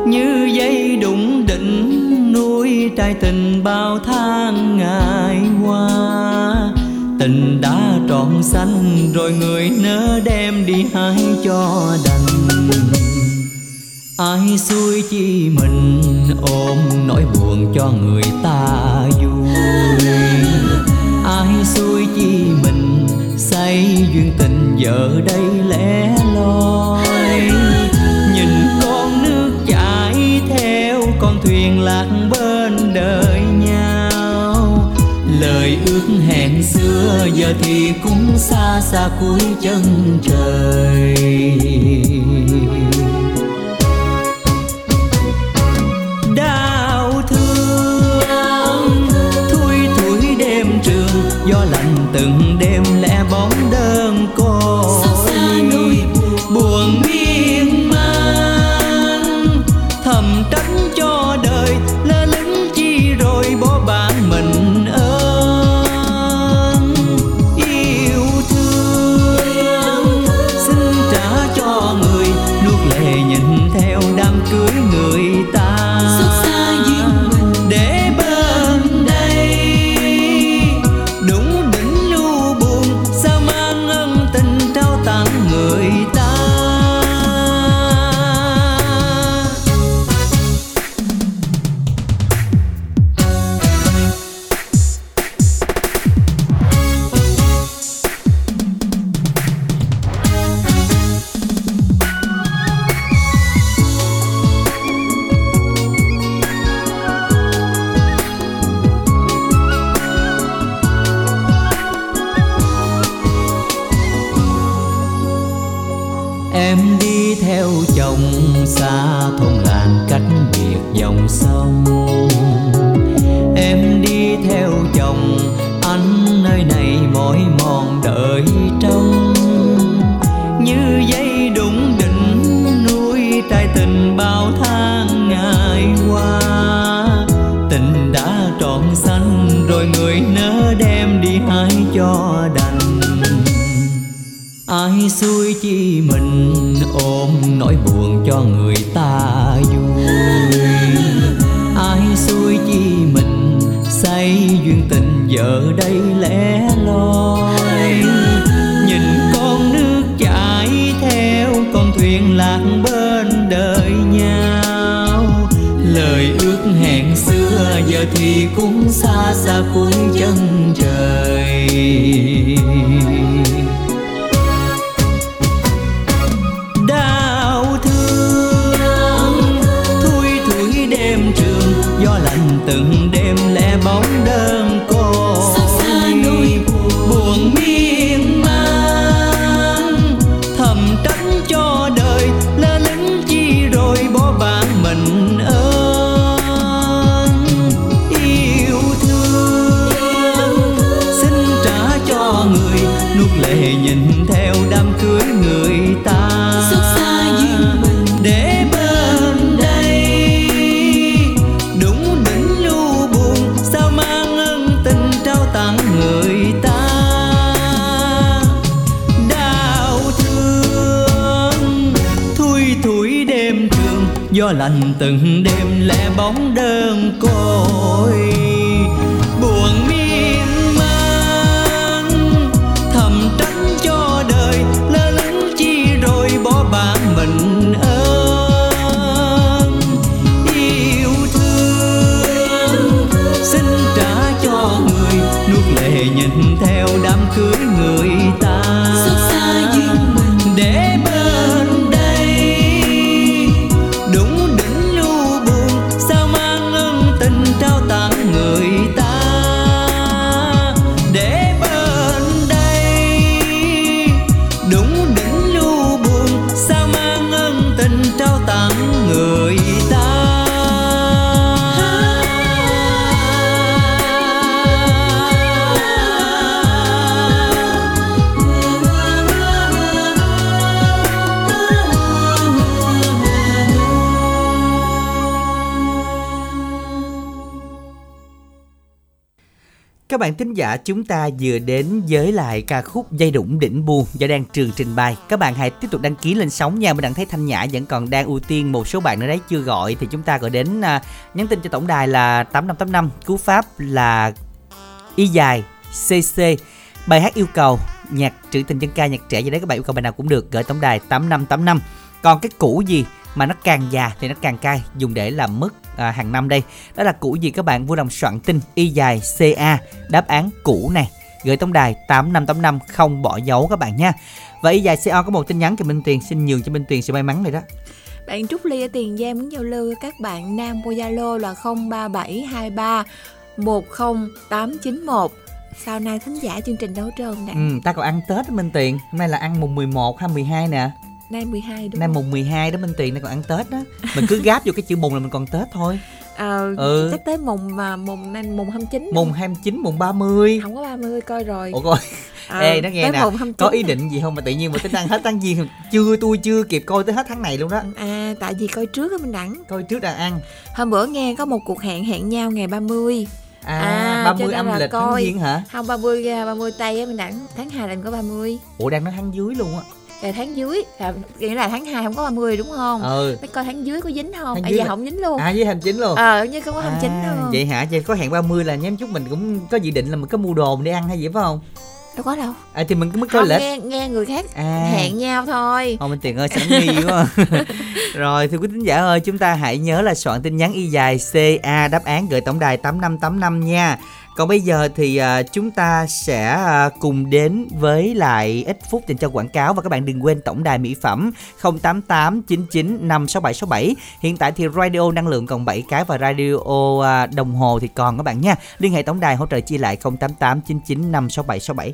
Như dây đụng đỉnh nuôi trai tình bao tháng ngày qua. Tình đã trọn xanh rồi người nỡ đem đi hái cho đành. Ai xui chi mình ôm nỗi buồn cho người ta vui? Ai xui chi mình say duyên tình giờ đây lẻ loi? Nhìn con nước chảy theo con thuyền lạc bên đời nhau. Lời ước hẹn xưa giờ thì cũng xa xa cuối chân trời. Từng ai chi mình ôm nỗi buồn cho người ta vui. Ai xuôi chi mình say duyên tình giờ đây lẻ loi. Nhìn con nước chảy theo con thuyền lạc bên đời nhau. Lời ước hẹn xưa giờ thì cũng xa xa cuối chân trời. Lành từng đêm lẻ bóng đơn côi. Các bạn thính giả chúng ta vừa đến với lại ca khúc Dây đủng đỉnh buồn do đang trường trình bày. Các bạn hãy tiếp tục đăng ký lên sóng nha. Mình đang thấy Thanh Nhã vẫn còn đang ưu tiên một số bạn nữa đấy chưa gọi thì chúng ta gọi đến à, nhắn tin cho tổng đài là 8585 cú pháp là y dài cc bài hát yêu cầu nhạc trữ tình dân ca nhạc trẻ gì đấy các bạn yêu cầu bài nào cũng được gửi tổng đài 8585 còn cái cũ gì mà nó càng già thì nó càng cay dùng để làm mức à, hàng năm đây. Đó là cũ gì các bạn? Vui lòng soạn tin y dài ca đáp án cũ này. Gửi tổng đài 8585 không bỏ dấu các bạn nha và y dài co có một tin nhắn kèm Minh Tuyền. Xin nhường cho Minh Tuyền sự may mắn này đó. Bạn Trúc Ly ở Tiền Giang muốn giao lưu các bạn. Nam qua Zalo là 03723 10891. Sau này thính giả chương trình đấu trơn nè. ừ, ta còn ăn Tết Minh Tuyền. Hôm nay là ăn mùng 11 hay 12 nè Nay 12 đúng nay không? mùng 12 đó Minh Tuyền nay còn ăn Tết đó mình cứ gáp vô cái chữ mùng là mình còn Tết thôi Ờ, Ừ. chắc tới mùng mà mùng nay mùng 29. mùng 29 mùng 30 không có 30 coi rồi. Ủa coi Ờ, Ê nó nghe nè mùng 29 Có ý định gì không mà tự nhiên mà tính ăn hết tháng giêng Chưa tôi chưa kịp coi tới hết tháng này luôn đó À tại vì coi trước á mình đẳng. Coi trước đang ăn Hôm bữa nghe có một cuộc hẹn hẹn nhau ngày 30. À, À, 30 cho nên âm là lịch tháng coi. giêng hả Không 30 ra 30 tây á mình đẳng tháng 2 là mình có 30. Ủa đang nói tháng dưới luôn á Là tháng dưới là nghĩa là tháng 2 không có 30 đúng không? Ừ Phải coi tháng dưới có dính không? Tháng à dưới giờ là- không dính luôn. À hành chính luôn Ờ như không có hành chính À, đâu. Vậy hả Vậy có hẹn 30 là nhém chút mình cũng có dự định là mình có mua đồ mình đi ăn hay gì phải không Đâu có đâu. À thì mình cứ mới coi lịch nghe nghe người khác À. hẹn nhau thôi. Thôi Minh Tiền ơi nó nghi quá Rồi thưa quý thính giả ơi Chúng ta hãy nhớ là soạn tin nhắn y dài CA Đáp án gửi tổng đài 8585 nha còn bây giờ thì uh, chúng ta sẽ uh, cùng đến với lại ít phút dành cho quảng cáo. Và các bạn đừng quên tổng đài mỹ phẩm 088 99 56767 Hiện tại thì radio năng lượng còn 7 cái Và radio uh, đồng hồ thì còn các bạn nha. Liên hệ tổng đài hỗ trợ chia lại 088 99 56767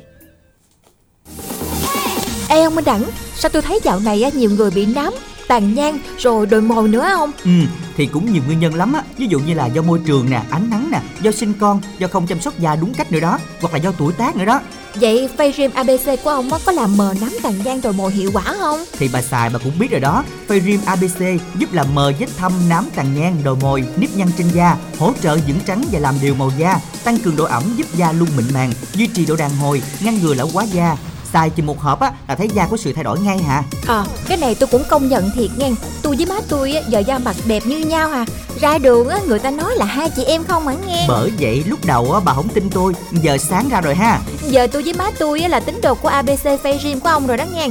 Ê ông Minh Đẳng, sao tôi thấy dạo này nhiều người bị nám? Tàn nhang rồi đồi mồi nữa không? Ừ, thì cũng nhiều nguyên nhân lắm á Ví dụ như là do môi trường nè, ánh nắng nè Do sinh con, do không chăm sóc da đúng cách nữa đó Hoặc là do tuổi tác nữa đó Vậy phay rim ABC của ông có làm mờ nám tàn nhang đồi mồi hiệu quả không? Thì bà xài bà cũng biết rồi đó Phơi Rim ABC giúp làm mờ vết thâm nám tàn nhang, đồi mồi, nếp nhăn trên da Hỗ trợ dưỡng trắng và làm đều màu da Tăng cường độ ẩm giúp da luôn mịn màng Duy trì độ đàn hồi, ngăn ngừa lão hóa da Xài chỉ một hộp á là thấy da có sự thay đổi ngay hả? Ờ, cái này tôi cũng công nhận thiệt nghe. Tôi với má tôi á, giờ da mặt đẹp như nhau à. Ra đường á, người ta nói là hai chị em không mà nghe? Bởi vậy lúc đầu á bà không tin tôi Giờ sáng ra rồi ha. Giờ tôi với má tôi á, là tín đồ của ABC phay rim của ông rồi đó nghe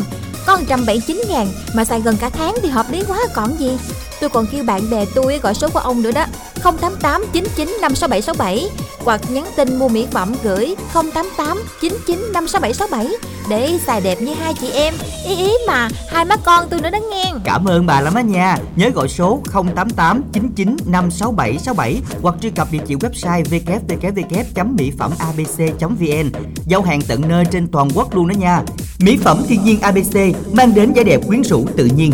có 179 ngàn, mà xài gần cả tháng thì hợp lý quá, còn gì? Tôi còn kêu bạn bè tôi gọi số của ông nữa đó 088 99 56767 Hoặc nhắn tin mua mỹ phẩm gửi 088 99 56767 Để xài đẹp như hai chị em. Ý ý mà, hai má con tôi nữa đó nghe. Cảm ơn bà lắm á nha. Nhớ gọi số 088 99 56767 Hoặc truy cập địa chỉ website www.mỹ-phẩm-abc.vn Giao hàng tận nơi trên toàn quốc luôn đó nha. Mỹ phẩm thiên nhiên ABC mang đến vẻ đẹp quyến rũ tự nhiên.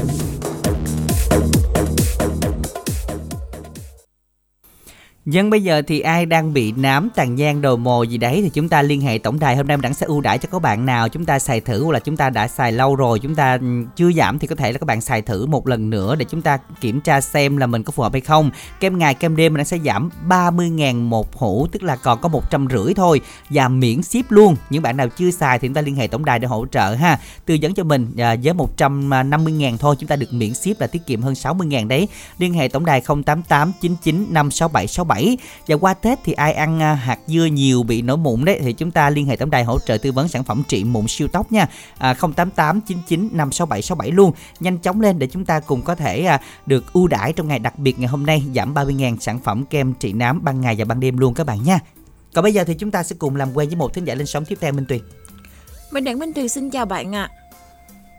Dân bây giờ thì ai đang bị nám tàn nhang đầu mồ gì đấy thì chúng ta liên hệ tổng đài. Hôm nay đẳng sẽ ưu đãi cho các bạn nào. Chúng ta xài thử hoặc là chúng ta đã xài lâu rồi chúng ta ừ, chưa giảm thì có thể là các bạn xài thử một lần nữa để chúng ta kiểm tra xem là mình có phù hợp hay không. Kem ngày kem đêm mình sẽ giảm 30.000 một hũ tức là còn có một trăm rưỡi thôi. Và miễn ship luôn. Những bạn nào chưa xài thì chúng ta liên hệ tổng đài để hỗ trợ ha. Tư vấn cho mình à, với 150.000 thôi chúng ta được miễn ship là tiết kiệm hơn 60.000 đấy. Liên hệ tổng đài 088 99 567 67 và qua Tết thì ai ăn à, hạt dưa nhiều bị nổi mụn đấy thì chúng ta liên hệ tổng đài hỗ trợ tư vấn sản phẩm trị mụn siêu tốc nha. À, 088 99 567 67 luôn. Nhanh chóng lên để chúng ta cùng có thể à, được ưu đãi trong ngày đặc biệt ngày hôm nay giảm 30.000 sản phẩm kem trị nám ban ngày và ban đêm luôn các bạn nha. Còn bây giờ thì chúng ta sẽ cùng làm quen với một thính giả lên sóng tiếp theo Minh Tuyền. Minh Đặng Minh Tuyền xin chào bạn ạ.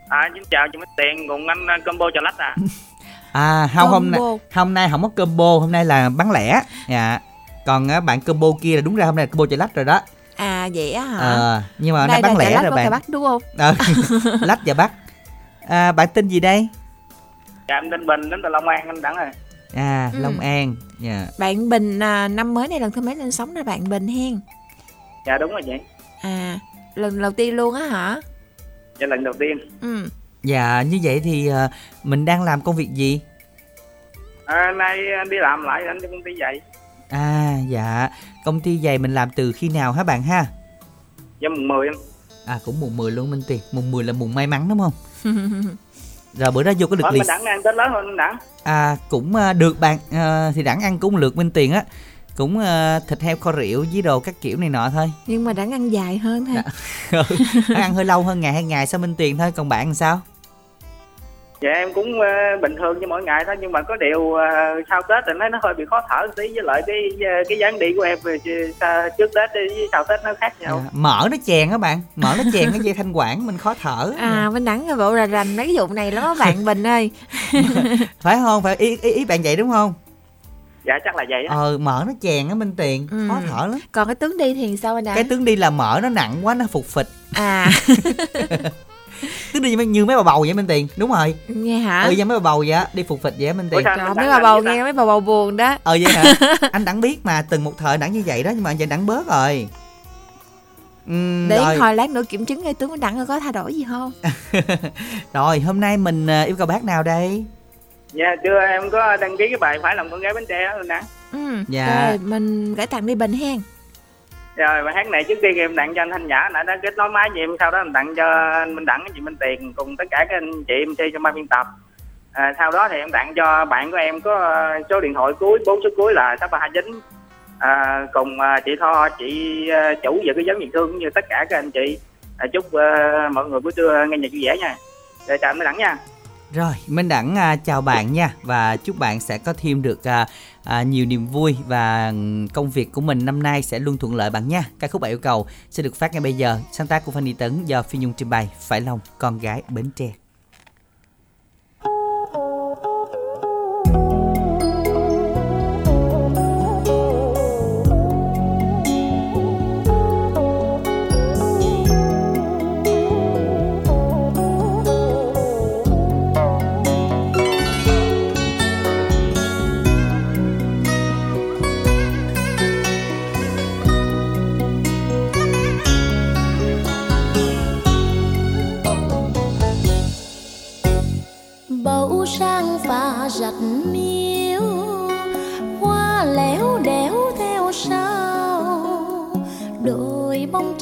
À, xin chào chị Minh Tiền cùng anh anh combo trà lách à. À không hôm nay hôm nay không có combo, hôm nay là bán lẻ. Dạ. Còn á, bạn combo kia là đúng ra hôm nay là combo chai lách rồi đó. À vậy á hả? Ờ, nhưng mà hôm nay bán lẻ rồi bạn. Bắc đúng không? Ờ, lách và bắt. À, bạn tên gì đây? Dạ em tên Bình đến từ Long An anh đẳng rồi. À, Ừ. Long An. Dạ. Bạn Bình à, năm mới này lần thứ mấy lên sóng là bạn Bình hen? Dạ đúng rồi chị. À lần đầu tiên luôn á hả? Dạ lần đầu tiên. Ừ. Dạ, như vậy thì à, mình đang làm công việc gì? À, nay anh đi làm lại anh đi công ty dạy. À, dạ. Công ty giày mình làm từ khi nào hả bạn ha? Dạ mùng 10 em. À, cũng mùng 10 luôn Minh Tiền. Mùng 10 là mùng may mắn đúng không? Rồi bữa đó vô có được lì mình đẳng ăn Tết lớn hơn anh đẳng. À cũng à, được bạn à, thì đẳng ăn cũng lượt minh tiền á cũng à, thịt heo kho rượu với đồ các kiểu này nọ thôi Nhưng mà đã ăn dài hơn thôi. Ừ, nó ăn hơi lâu hơn ngày hai ngày sau minh tiền thôi còn bạn làm sao Dạ em cũng ờ, bình thường như mỗi ngày thôi nhưng mà có điều ờ, sau Tết thì nó nó hơi bị khó thở một tí với lại cái ờ, cái dáng đi của em về trước Tết đi với sau Tết nó khác nhau. à, mỡ nó chèn á bạn mỡ nó chèn cái dây thanh quản mình khó thở À Minh Đẳng bộ rành rành mấy cái vụ này lắm bạn Bình ơi. phải không phải ý, ý, ý bạn vậy đúng không Dạ chắc là vậy á. ờ mỡ nó chèn á minh tiền Ừ. khó thở lắm Còn cái tướng đi thì sao anh Đẳng? cái tướng đi là mỡ nó nặng quá nó phục phịch À tướng đi như, như mấy bà bầu vậy minh tiền đúng rồi nghe hả? ừ như mấy bà bầu vậy á đi phục phịch vậy á minh tiền Ủa sao Trời mấy bà bầu nghe mấy bà bầu buồn đó. ờ vậy hả anh đẳng biết mà từng một thời đẳng như vậy đó nhưng mà giờ đẳng bớt rồi Ừm, Để rồi. hồi lát nữa kiểm chứng ngay tướng Minh Đẳng có thay đổi gì không? rồi hôm nay mình à, yêu cầu bác nào đây Dạ chưa em có đăng ký cái bài phải làm con gái bánh tre đó anh đẳng. Ừ. Dạ. Rồi mình gửi tặng đi Bình hen. Rồi bài hát này trước tiên em tặng cho anh Thanh Nhã nãy đã kết nối máy với em sau đó em tặng cho anh Minh Đẳng chị Minh Tiền cùng tất cả các anh chị em chơi trong ban biên tập. À, sau đó thì em tặng cho bạn của em có ờ, số điện thoại cuối bốn số cuối là sáu ba hai chín à, cùng ờ, chị Tho chị ờ, chủ và cái giống nhiệt thương cũng như tất cả các anh chị à, chúc uh, mọi người buổi trưa nghe nhạc vui vẻ nha. Rồi chào anh Minh Đẳng nha. rồi minh đẳng uh, chào bạn nha và chúc bạn sẽ có thêm được uh, à, nhiều niềm vui và công việc của mình năm nay sẽ luôn thuận lợi bạn nha. Ca khúc bạn yêu cầu sẽ được phát ngay bây giờ. Sáng tác của Fanny Tấn do Phi Nhung trình bày. Phải lòng con gái Bến Tre. Mong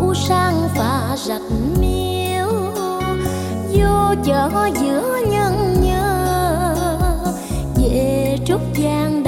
đổ sang và rạch miếu vô chợ giữa nhân nhớ về trúc giang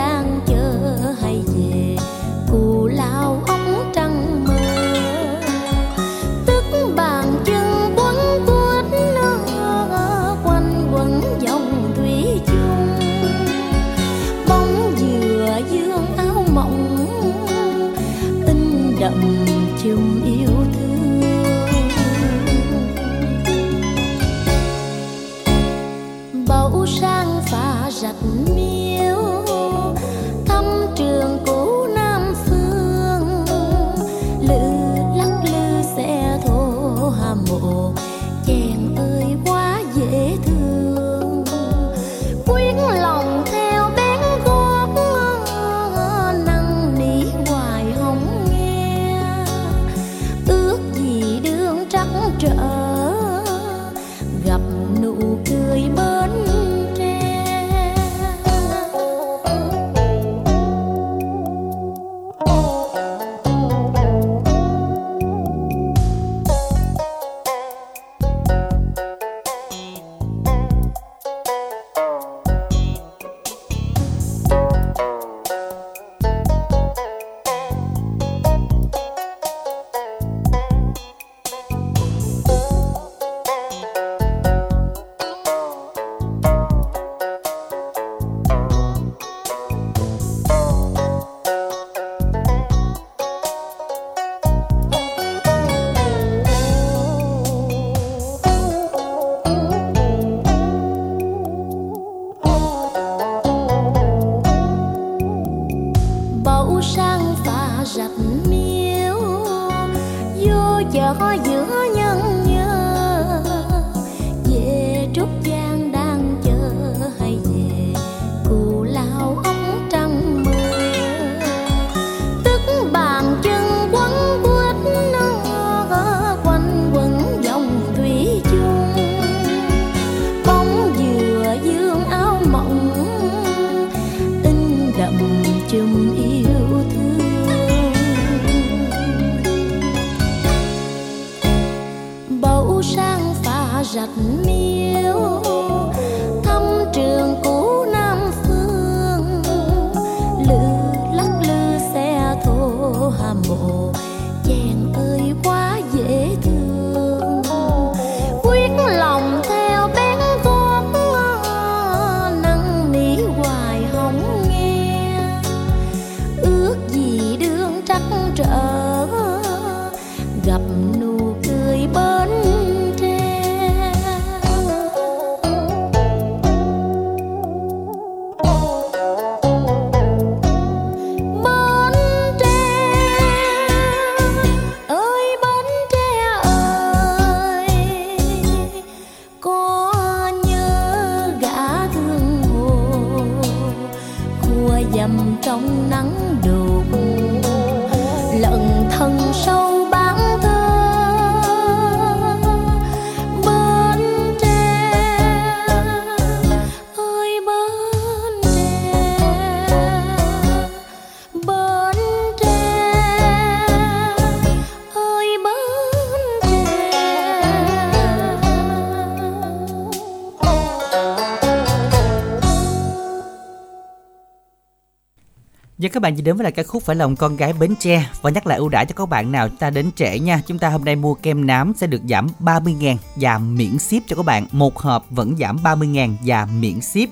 các bạn chỉ đến với lại ca khúc phải lòng con gái Bến Tre và nhắc lại ưu đãi cho các bạn nào chúng ta đến trễ nha. Chúng ta hôm nay mua kem nám sẽ được giảm 30.000 và miễn ship cho các bạn. Một hộp vẫn giảm 30.000 và miễn ship.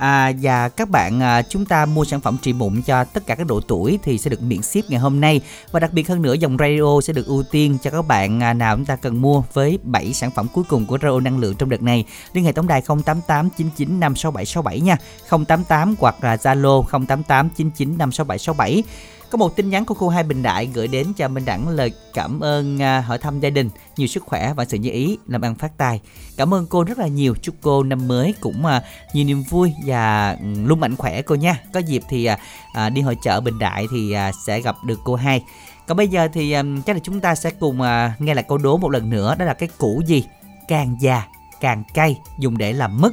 À, và các bạn à, chúng ta mua sản phẩm trị mụn cho tất cả các độ tuổi thì sẽ được miễn ship ngày hôm nay. Và đặc biệt hơn nữa dòng radio sẽ được ưu tiên cho các bạn à, nào chúng ta cần mua với 7 sản phẩm cuối cùng của radio năng lượng trong đợt này. Liên hệ tổng đài 0889956767 nha 088 hoặc là Zalo 0889956767 có một tin nhắn của cô Hai Bình Đại gửi đến cho Minh Đẳng lời cảm ơn à, hỏi thăm gia đình, nhiều sức khỏe và sự như ý, làm ăn phát tài. Cảm ơn cô rất là nhiều, chúc cô năm mới cũng à, nhiều niềm vui và ừ, luôn mạnh khỏe cô nha. Có dịp thì à, đi hội chợ Bình Đại thì sẽ gặp được cô Hai. Còn bây giờ thì chắc là chúng ta sẽ cùng nghe lại câu đố một lần nữa, đó là cái củ gì càng già càng cay dùng để làm mứt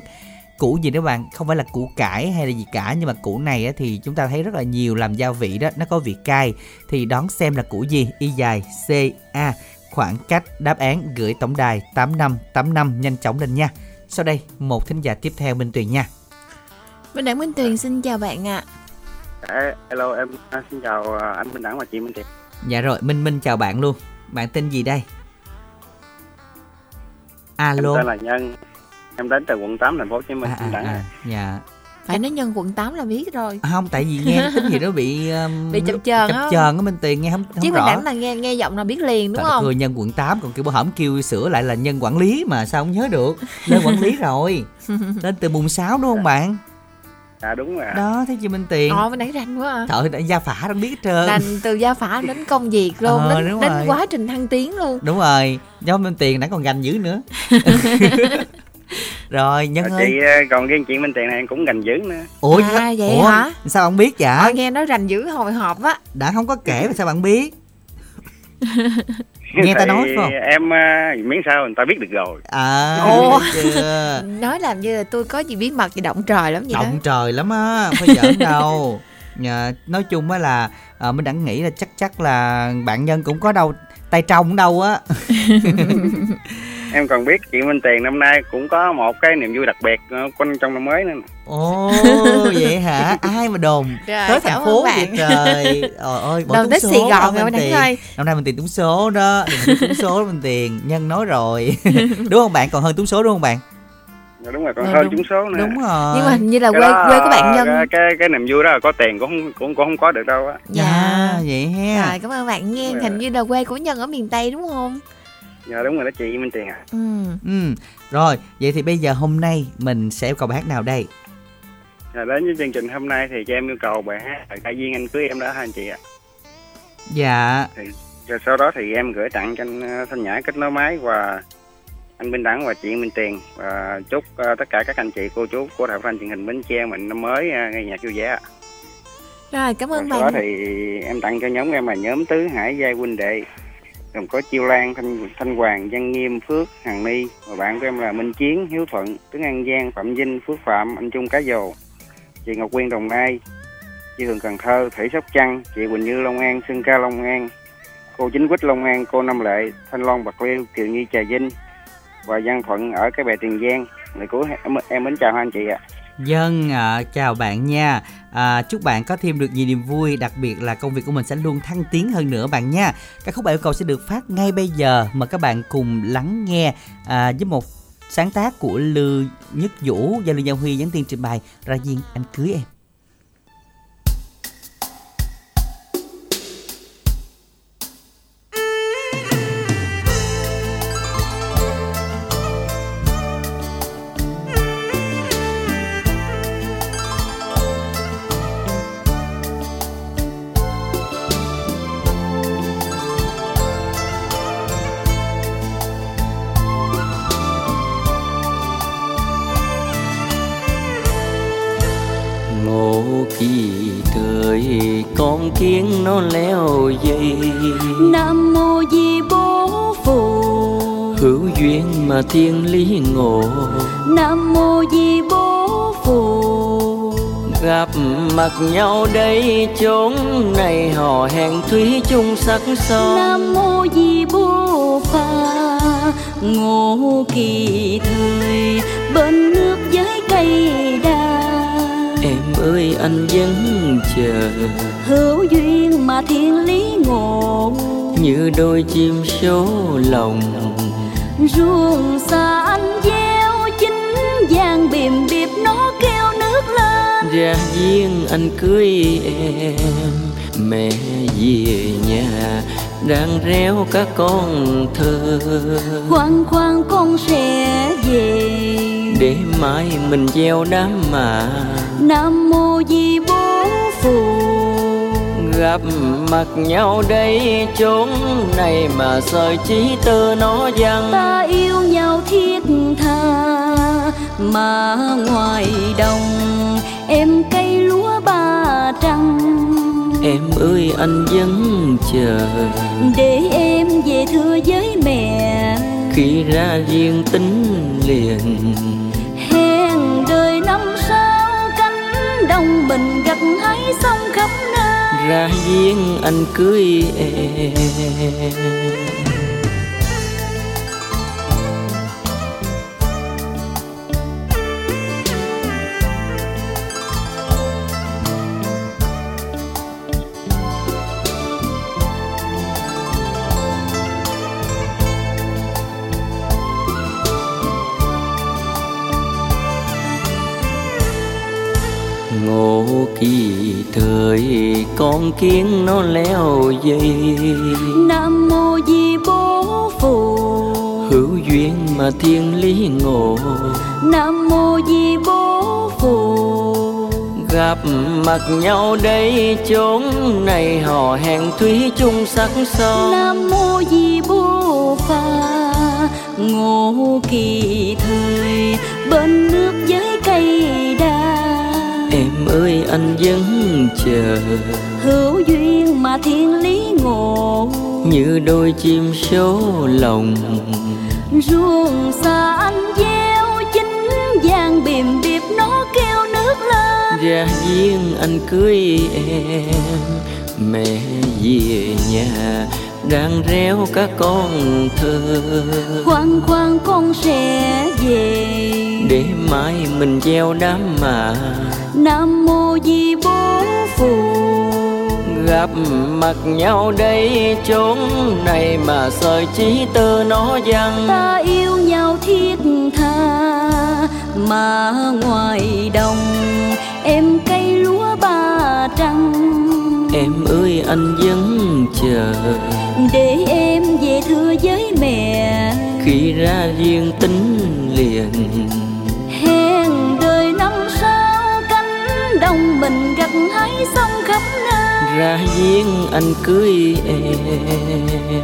củ gì đó bạn? Không phải là củ cải hay là gì cả nhưng mà củ này á, thì chúng ta thấy rất là nhiều làm gia vị đó nó có vị cay. Thì đón xem là củ gì? Y dài c a khoảng cách đáp án gửi tổng đài 8585 nhanh chóng lên nha. Sau đây một thính giả tiếp theo Minh Tuyền nha. Minh Đẳng Minh Tuyền xin chào bạn ạ. Dạ, hello em. À, xin chào à, anh Minh Đẳng và chị Minh Tiệp. dạ rồi Minh Minh chào bạn luôn. Bạn tên gì đây? Alo. Em tên là Nhân. Em đến từ quận 8 thành phố Hồ Chí Minh. à, à, à, à. dạ Phải nói nhân quận 8 là biết rồi. À, không tại vì nghe cái tín hiệu nó bị um, Bị chập chờn chập chờn á Minh Tuyền nghe không không Chứ rõ Đẳng là nghe nghe giọng là biết liền đúng đất không? ơi, nhân quận 8 còn kêu bữa hổm kêu sửa lại là nhân quản lý mà sao không nhớ được lên quản lý rồi lên từ mùng 6 đúng không bạn Dạ đúng rồi. ạ. đó thấy chưa Minh Tiền Ồ, Minh Đẳng rành quá à. trời ơi, gia phả đang biết hết trơn Rành từ gia phả đến công việc luôn, Ờ, đến, đúng đến rồi. quá trình thăng tiến luôn. đúng rồi do Minh Tiền đã còn gành dữ nữa rồi nhân Ờ, ơi Chị à, còn riêng chị Minh Tiền này em cũng gành dữ nữa. ủa, À, vậy ủa hả? sao bạn biết Ờ, vậy nghe nói rành dữ hồi hộp á. đã không có kể mà sao bạn biết nghe ta nói phải không Em à, miễn sao người ta biết được rồi. à Ồ. Nói làm như là tôi có gì bí mật gì động trời lắm vậy đó. động trời lắm á không phải giỡn đâu Nhà, nói chung á là à, mình đã nghĩ là chắc chắc là bạn nhân cũng có đâu tay trong đâu á Em còn biết chị Minh Tiền năm nay cũng có một cái niềm vui đặc biệt ờ, quanh trong năm mới nữa. ồ vậy hả ai mà đồn Rồi, tới cảm thành phố bạn. vậy trời ơi ơi bỏ Đồn tới số Sài Gòn rồi, tiền ơi. năm nay mình tiền trúng số đó trúng số đó mình tiền nhân nói rồi đúng không bạn còn hơn trúng số đúng không bạn Dạ, đúng rồi, còn Ờ, hơn trúng số nữa. đúng rồi Nhưng mà hình như là Cái quê đó, quê của bạn nhân. Cái, cái cái niềm vui đó là có tiền cũng không cũng cũng không có được đâu á. dạ vậy ha Rồi, cảm ơn bạn nghe. Dạ. Hình như là quê của nhân ở miền Tây đúng không? Dạ đúng rồi đó chị Minh Tiền à. Ừ. ừ rồi vậy thì bây giờ hôm nay mình sẽ yêu cầu bài hát nào đây Dạ, đến với chương trình hôm nay thì cho em yêu cầu bài hát Đại duyên anh cưới em đó hai anh chị ạ. dạ Rồi sau đó thì em gửi tặng cho anh ờ, Thanh Nhã kết nối máy và anh Minh Đẳng và chị Minh Tiền và chúc ờ, tất cả các anh chị cô chú của đài phát thanh truyền hình Bến Tre mình năm mới uh, nghe nhạc vui vẻ. ạ. Rồi, cảm ơn Sau đó bạn. thì em tặng cho nhóm em là nhóm Tứ Hải Giai huynh đệ gồm có Chiêu Lan, Thanh Thanh Hoàng, Văn Nghiêm, Phước, Hằng Ni và bạn của em là Minh Chiến, Hiếu Thuận, tướng An Giang, Phạm Vinh, Phước Phạm, anh Trung Cá Dầu, chị Ngọc Quyên Đồng Nai, chị Hường Cần Thơ, Thủy Sóc Trăng, chị Quỳnh Như Long An, Sơn Ca Long An, cô Chính Quýt Long An, cô Năm Lệ, Thanh Long Bạc Liêu, Kiều Nhi Trà Vinh và Văn Thuận ở cái bè Tiền Giang. Lời cuối em, em mến chào hai anh chị ạ. Dân à, chào bạn nha. À, Chúc bạn có thêm được nhiều niềm vui Đặc biệt là công việc của mình sẽ luôn thăng tiến hơn nữa bạn nha. Các khúc bài yêu cầu sẽ được phát ngay bây giờ. Mời các bạn cùng lắng nghe à, Với một sáng tác của Lư Nhất Vũ và Lư Gia Huy nhắn tin trình bày Ra riêng anh cưới em. Kiến nó leo dây nam mô di bố phù hữu duyên mà thiên lý ngộ. Nam mô di bố phù gặp mặt nhau đây chốn này hò hẹn thủy chung sắc son. Nam mô di bố pha. Ngộ kỳ thời bên nước với cây ơi anh vẫn chờ. Hữu duyên mà thiên lý ngộ. Như đôi chim số lòng. Ruộng xa anh gieo chính vàng bìm bịp nó kêu nước lên. Ra duyên anh cưới em mẹ về nhà. Đang réo các con thơ. Khoan khoan con sẽ về. Để mai mình gieo đám mà nam mô di bố phù. Gặp mặt nhau đây chốn này mà sợi chí tơ nó văng. Ta yêu nhau thiết tha mà ngoài đồng em cây lúa ba trăng. Em ơi anh vẫn chờ. Để em về thưa với mẹ. Khi ra riêng tính liền đông bình mình gặt hái sông khắp nơi. Ra giếng anh cưới em. Kiến nó leo dây nam mô di bố phù. Hữu duyên mà thiên lý ngộ. Nam mô di bố phù. Gặp mặt nhau đây chốn này hò hẹn thủy chung sắc son. Nam mô di bố pha ngộ kỳ thời bên nước với cây ơi anh vẫn chờ. Hữu duyên mà thiên lý ngộ. Như đôi chim số lòng. Ruộng xa anh gieo chính vàng bìm bịp nó kêu nước lên. Ra giếng anh cưới em mẹ về nhà đang réo các con thơ. Khoan khoan con để mai mình gieo đám mà. Nam mô di bố phù gặp mặt nhau đây chốn này mà sợi chí tơ nó văng. Ta yêu nhau thiết tha mà ngoài đồng em cây lúa ba trăng. Em ơi anh vẫn chờ. Để em về thưa với mẹ. Khi ra riêng tính liền đồng mình gặt hái sông khắp nơi. Ra giếng anh cưới em.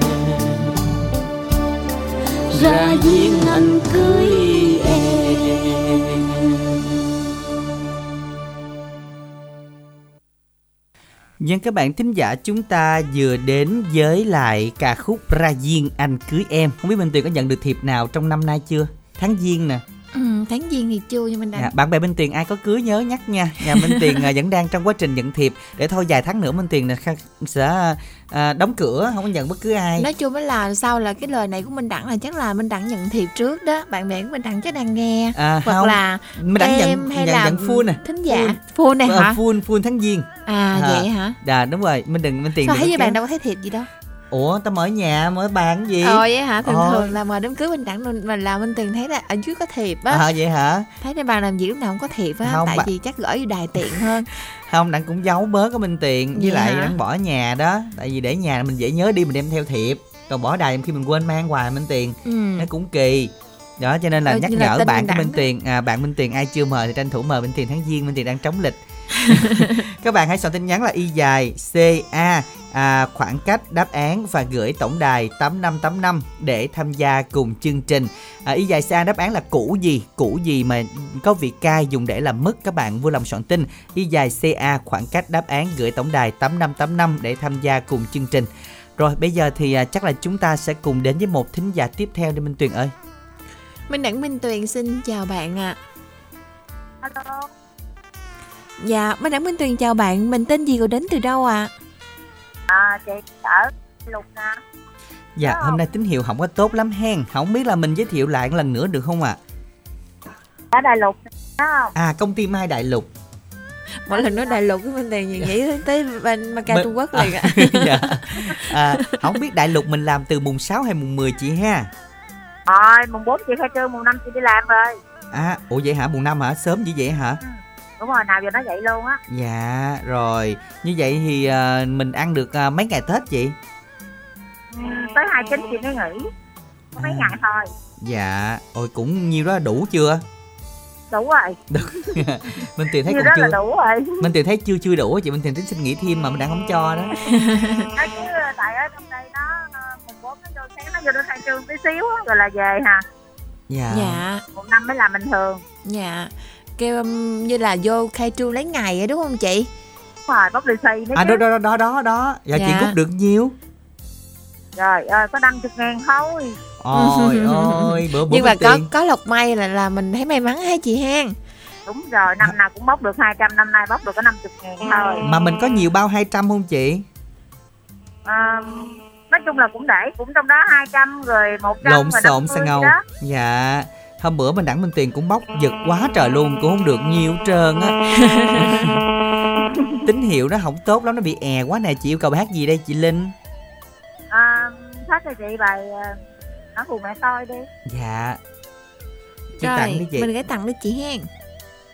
Ra giếng anh cưới em. Dân các bạn thính giả chúng ta vừa đến với lại ca khúc Ra Duyên Anh Cưới Em. Không biết Minh Tuyền có nhận được thiệp nào trong năm nay chưa? Tháng Giêng nè tháng giêng thì chưa nhưng mình đang à, Bạn bè Minh Tuyền ai có cưới nhớ nhắc nha. Nhà Minh Tuyền à, vẫn đang trong quá trình nhận thiệp. Để thôi vài tháng nữa Minh Tuyền sẽ à, đóng cửa không có nhận bất cứ ai. Nói chung là sau là cái lời này của minh đẳng là chắc là minh đẳng nhận thiệp trước đó. Bạn bè của minh đẳng chắc đang nghe. À, hoặc không. là minh đẳng em nhận hay nhận, là nhận full nè. thính giả. Full. Này hả? full full tháng giêng. À, à vậy hả? Dạ đúng rồi. Minh đừng minh tiền sao thấy với bạn đâu có thấy thiệp gì đâu ủa tao mở nhà mở bàn gì? Ờ vậy hả? Thường ờ. thường là mời đám cưới minh đẳng mình là minh tiền thấy là ở dưới có thiệp á. À vậy hả? Thấy trên bàn làm gì lúc nào cũng có thiệp á tại bà... vì chắc gửi vô đài tiện hơn. Không đặng cũng giấu bớt có minh tiền với lại đặng bỏ nhà đó. Tại vì để nhà mình dễ nhớ đi mình đem theo thiệp. Còn bỏ đài khi mình quên mang quà minh tiền ừ. nó cũng kỳ. Đó cho nên là ừ, nhắc nhở bạn của minh tiền à, bạn minh tiền ai chưa mời thì tranh thủ mời minh tiền tháng giêng minh tiền đang trống lịch các bạn hãy soạn tin nhắn là y dài ca à, khoảng cách đáp án và gửi tổng đài 8585 để tham gia cùng chương trình à, y dài ca đáp án là củ gì củ gì mà có vị cay dùng để làm mất các bạn vui lòng soạn tin y dài ca khoảng cách đáp án gửi tổng đài 8585 để tham gia cùng chương trình rồi bây giờ thì à, chắc là chúng ta sẽ cùng đến với một thính giả tiếp theo đi Minh Tuyền ơi Minh Đẳng Minh Tuyền xin chào bạn ạ. À. Alo. Dạ, Minh Đẳng Minh Tuyền chào bạn, mình tên gì rồi đến từ đâu ạ? À? À, chị ở Lục nè. Dạ, hôm nay tín hiệu không có tốt lắm hen Không biết là mình giới thiệu lại một lần nữa được không ạ? Ở Đại Lục đó không? À, công ty Mai Đại Lục Mỗi lần nói đại lục với Minh Tuyền nghĩ tới, tới bên Macau Mình- Trung Quốc liền ạ. dạ. à, Không biết Đại Lục mình làm từ mùng 6 hay mùng 10 chị ha Rồi, mùng 4 chị khai trương, mùng 5 chị đi làm rồi. À, ủa vậy hả? Mùng 5 hả? Sớm như vậy hả? Đúng rồi, nào giờ nó vậy luôn á. Dạ, rồi Như vậy thì à, mình ăn được à, mấy ngày Tết chị? Ừ, tới 29 chị mới nghỉ. Có mấy À. ngày thôi. Dạ, ôi cũng nhiêu đó đủ chưa? Đủ rồi. Minh Tuyền thấy cũng chưa là đủ rồi. Minh Tuyền thấy chưa chưa đủ chị Minh Tuyền tính xin nghỉ thêm mà mình đang không cho đó chứ tại ở trong đây nó ờ, mùng 4 nó vô sáng nó vô nó khai trương tí xíu rồi là về hả? Dạ Dạ, Mùng 5 mới làm bình thường. dạ. Kêu um, như là vô khai trương lấy ngày vậy đúng không chị? Rồi, bóc lì xì nữa À chứ. đó đó đó đó đó Dạ, chị Dạ. rút được nhiêu? Rồi, ơi có 50 ngàn thôi. Ôi ôi bữa bữa Nhưng mà có Tuyền có lộc may là là mình thấy may mắn ha chị hen. Đúng rồi, năm nào cũng bóc được 200, năm nay bóc được có 50 ngàn thôi. Mà mình có nhiều bao 200 không chị? À, nói chung là cũng để, cũng trong đó 200 rồi 100 Lộn rồi xộn 50 sang ngầu. Dạ Hôm bữa mình đẳng Minh Tuyền cũng bóc giật quá trời luôn Cũng không được nhiều trơn á Tín hiệu nó không tốt lắm Nó bị è quá nè Chị yêu cầu bài hát gì đây chị Linh À, hát cho chị bài ờ, Nói cùng mẹ tôi đi. Dạ Chị tặng đi Rồi, chị mình gửi tặng đi chị hen.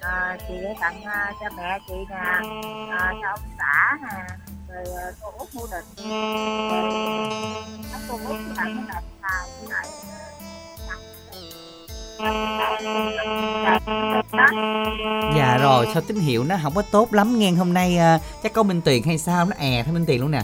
À, chị để tặng ờ, cho mẹ chị nè, à, cho ông xã nè, rồi ờ, cô út mua định. Rồi, cô út tặng cái lại Dạ rồi sao tín hiệu nó không có tốt lắm nghe hôm nay à, Chắc có Minh Tuyền hay sao Nó è theo Minh Tuyền luôn nè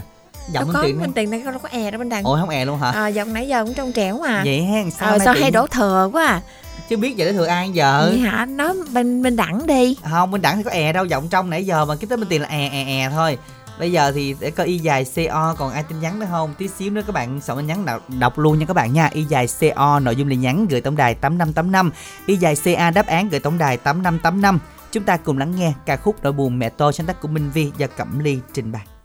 Giọng Minh có, Tuyền Minh Tuyền đang đâu có è đâu bên đằng. Ôi không è luôn hả À, giọng nãy giờ cũng trong trẻo mà. Vậy ha sao, Ờ, sao hay đổ thừa quá à? Chứ biết vậy để thừa ai giờ Vậy hả? Nói bên bên đẳng đi. Không bên đẳng thì có è đâu Giọng trong nãy giờ mà cái tới Minh Tuyền là è è è thôi Bây giờ thì để có y dài CO còn ai tin nhắn nữa không? Tí xíu nữa các bạn soạn tin nhắn đọc, đọc luôn nha các bạn nha. Y dài CO nội dung là nhắn gửi tổng đài 8585 Y dài CA đáp án gửi tổng đài 8585 Chúng ta cùng lắng nghe ca khúc Nỗi buồn mẹ tôi sáng tác của Minh Vi do Cẩm Ly trình bày.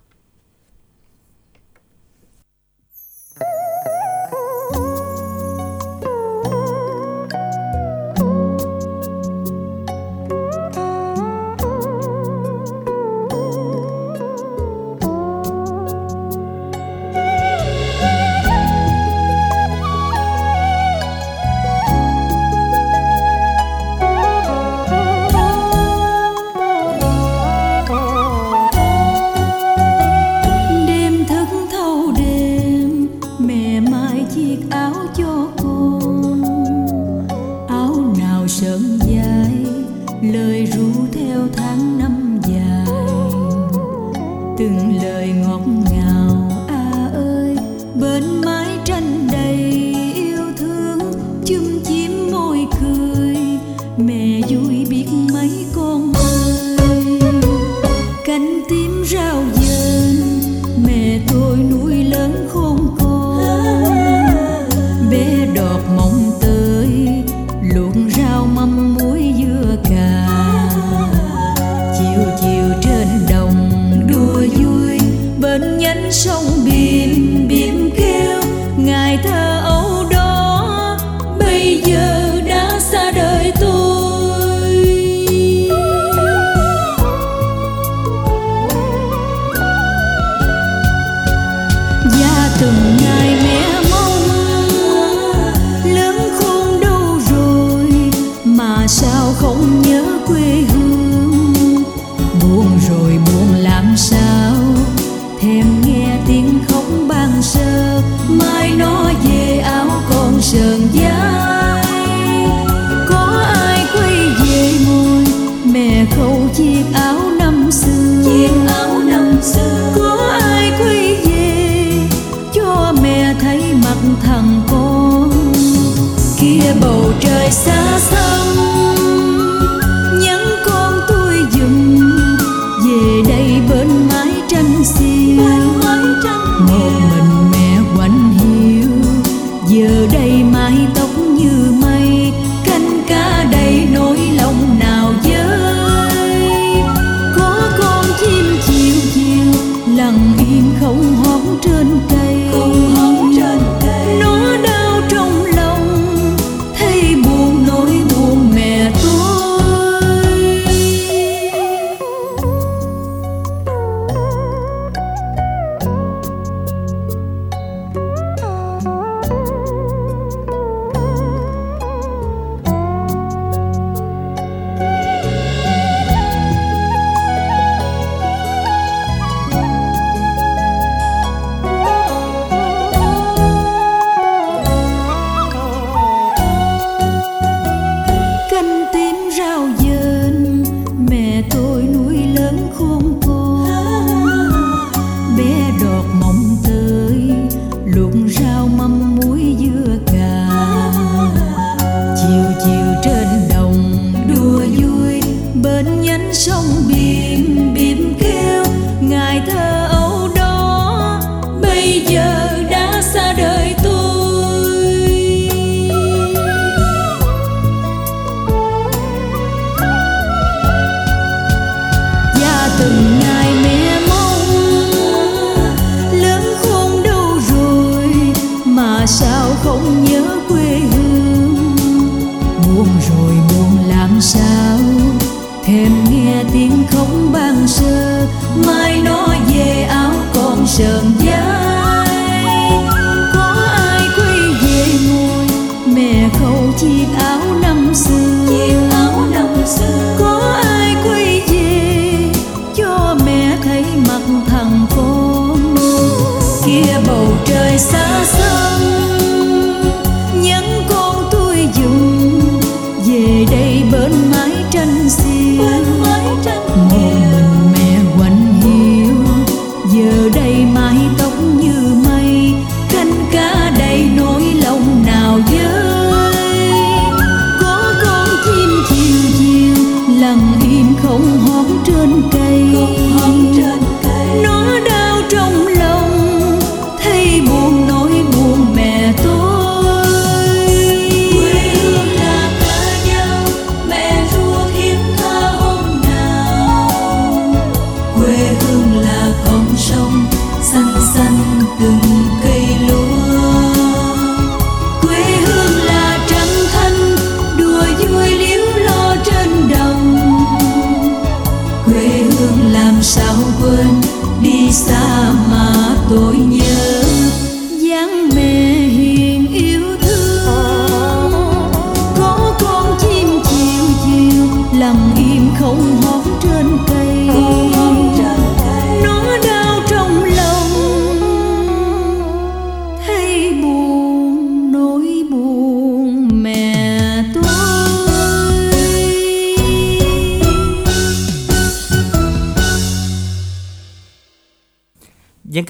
Thêm nghe tiếng khóc ban sơ mai nó về áo con sờn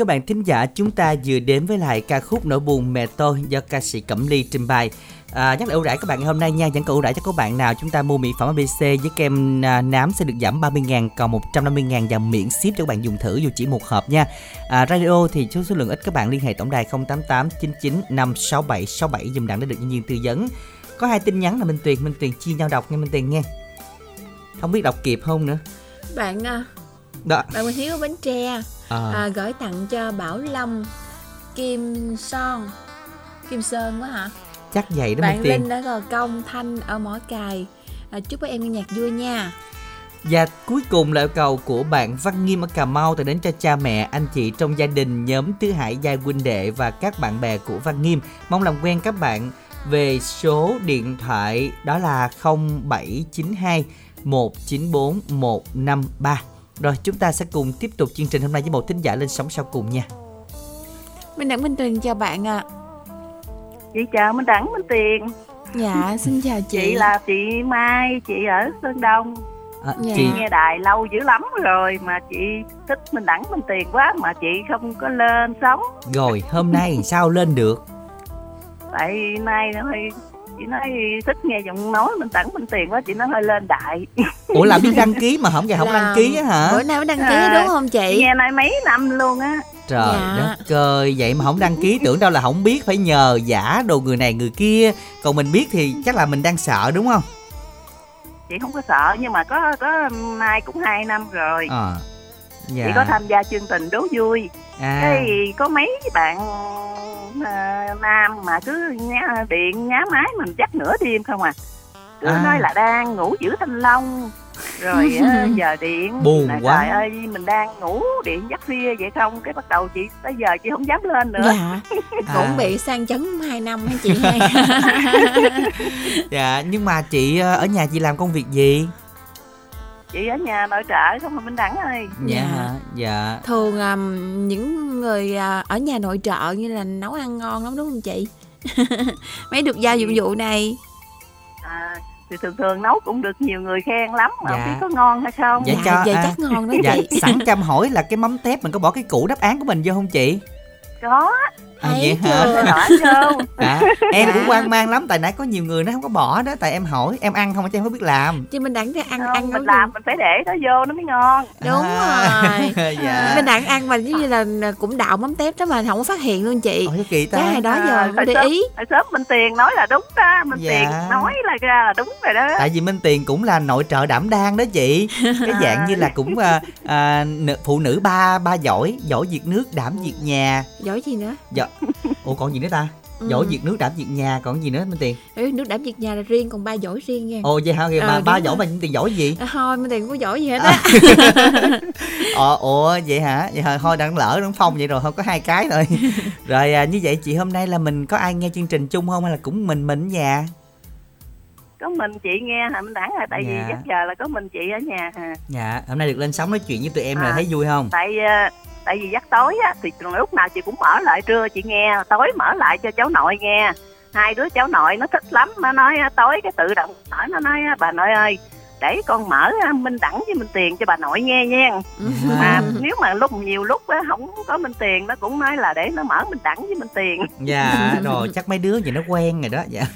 các bạn thính giả chúng ta vừa đến với lại ca khúc Nỗi buồn mẹ tôi do ca sĩ Cẩm Ly trình bày. À, nhắc lại ưu đãi các bạn ngày hôm nay nha, vẫn còn ưu đãi cho các bạn nào chúng ta mua mỹ phẩm ABC với kem à, nám sẽ được giảm 30.000 còn 150.000 và miễn ship cho các bạn dùng thử dù chỉ một hộp nha. À, radio thì số số lượng ít các bạn liên hệ tổng đài 088 99 567 67 dùm đặng để được nhân viên tư vấn. Có hai tin nhắn là Minh Tuyền, Minh Tuyền chia nhau đọc nghe Minh Tuyền nghe. Không biết đọc kịp không nữa. bạn à, đó. bạn Nguyễn Hiếu ở Bến Tre À. à, gửi tặng cho Bảo Lâm Kim Son Kim Sơn quá hả Chắc vậy đó bạn Minh. Linh ở Gò Công Thanh ở Mỏ Cài à, chúc các em nghe nhạc vui nha Và cuối cùng là yêu cầu của bạn Văn Nghiêm ở Cà Mau tới đến cho cha mẹ, anh chị trong gia đình, nhóm Tứ Hải Giai huynh đệ và các bạn bè của Văn Nghiêm. Mong làm quen các bạn về số điện thoại đó là 0792 194 153. Rồi chúng ta sẽ cùng tiếp tục chương trình hôm nay với một thính giả lên sóng sau cùng nha. Minh Đẳng Minh Tuyền chào bạn ạ chị chào Minh Đẳng Minh Tiền Dạ xin chào chị chị là chị Mai chị ở Sơn Đông À, Dạ. chị nghe đài lâu dữ lắm rồi mà chị thích Minh Đẳng Minh Tiền quá mà chị không có lên sóng rồi hôm nay sao lên được? tại nay nó hơi chị nói thích nghe giọng nói mình tặng mình tiền quá chị nói hơi lên đại. Ủa là biết đăng ký mà không ngày không Là đăng ký á hả? Bữa nào mới đăng ký À, đúng không chị? nghe nay mấy năm luôn á. Trời Dạ. đất ơi vậy mà không đăng ký tưởng đâu là không biết phải nhờ giả đồ người này người kia. Còn mình biết thì chắc là mình đang sợ đúng không? Chị không có sợ nhưng mà có có nay cũng hai năm rồi. Ờ dạ. Chị có tham gia chương trình đố vui. À. Cái có mấy bạn à, nam mà cứ nhá, điện nhá máy mình chắc nửa đêm không à. Cứ À. nói là đang ngủ giữ thanh long. Rồi giờ điện. Buồn là, quá. trời ơi mình đang ngủ điện giấc khuya vậy không? Cái bắt đầu chị tới giờ chị không dám lên nữa. Dạ. À. cũng bị sang chấn 2 năm hả chị hay dạ nhưng mà chị ờ, ở nhà chị làm công việc gì chị ở nhà nội trợ không mà minh đẳng ơi dạ Dạ. hả? Dạ. Thường um, những người à, ở nhà nội trợ như là nấu ăn ngon lắm đúng không chị? Mấy được giao dụng vụ này. À, thì thường thường nấu cũng được nhiều người khen lắm mà Dạ. không biết có ngon hay không. Dạ, dạ, cho- vậy à, chắc ngon đó dạ chị. sẵn cho em hỏi là cái mắm tép mình có bỏ cái củ đáp án của mình vô không chị? Có à, vậy chưa? hả bỏ vô à, em Dạ. cũng quan mang lắm tại nãy có nhiều người nó không có bỏ đó tại em hỏi em ăn không chứ em không biết làm. Chứ mình đẳng ra ăn không, ăn mình làm mình phải để nó vô nó mới ngon. Đúng À, rồi. dạ. Mình đặng ăn mà giống như là cũng đạo mắm tép đó mà không có phát hiện luôn chị. Ôi, kỳ ta. Cái hồi đó giờ À, mới để sớm- ý. hồi sớm Minh Tiền nói là đúng đó Minh Dạ. Tiền nói là ra là đúng rồi đó. Tại vì minh tiền cũng là nội trợ đảm đang đó chị. Cái dạng như là cũng à, à, phụ nữ ba ba giỏi giỏi việc nước đảm việc nhà. Giỏi gì nữa? Dạ ủa còn gì nữa ta? Ừ. giỏi việc nước đảm việc nhà còn gì nữa minh tiền? Ừ, nước đảm việc nhà là riêng còn ba giỏi riêng nha. Ồ vậy hả? Ờ, ba đúng ba giỏi mà minh tiền giỏi gì? À, thôi mình tiền không có giỏi gì hết á. Ờ ủa vậy hả? Vậy hả? Thôi đang lỡ đang phong vậy rồi không có hai cái rồi rồi à, như vậy chị hôm nay là mình có ai nghe chương trình chung không hay là cũng mình mình ở nhà có mình chị nghe hả Minh Đẳng à tại Dạ. vì chắc giờ là có mình chị ở nhà à. dạ hôm nay được lên sóng nói chuyện với tụi em là À. thấy vui không tại ờ, tại vì dắt tối á thì lúc nào chị cũng mở lại trưa chị nghe tối mở lại cho cháu nội nghe hai đứa cháu nội nó thích lắm nó nói tối cái tự động mở nó nói bà nội ơi để con mở á, minh đẳng với minh tiền cho bà nội nghe nha. Mà nếu mà lúc nhiều lúc á không có minh tiền nó cũng nói là để nó mở minh đẳng với minh tiền. Dạ rồi chắc mấy đứa gì nó quen rồi đó dạ.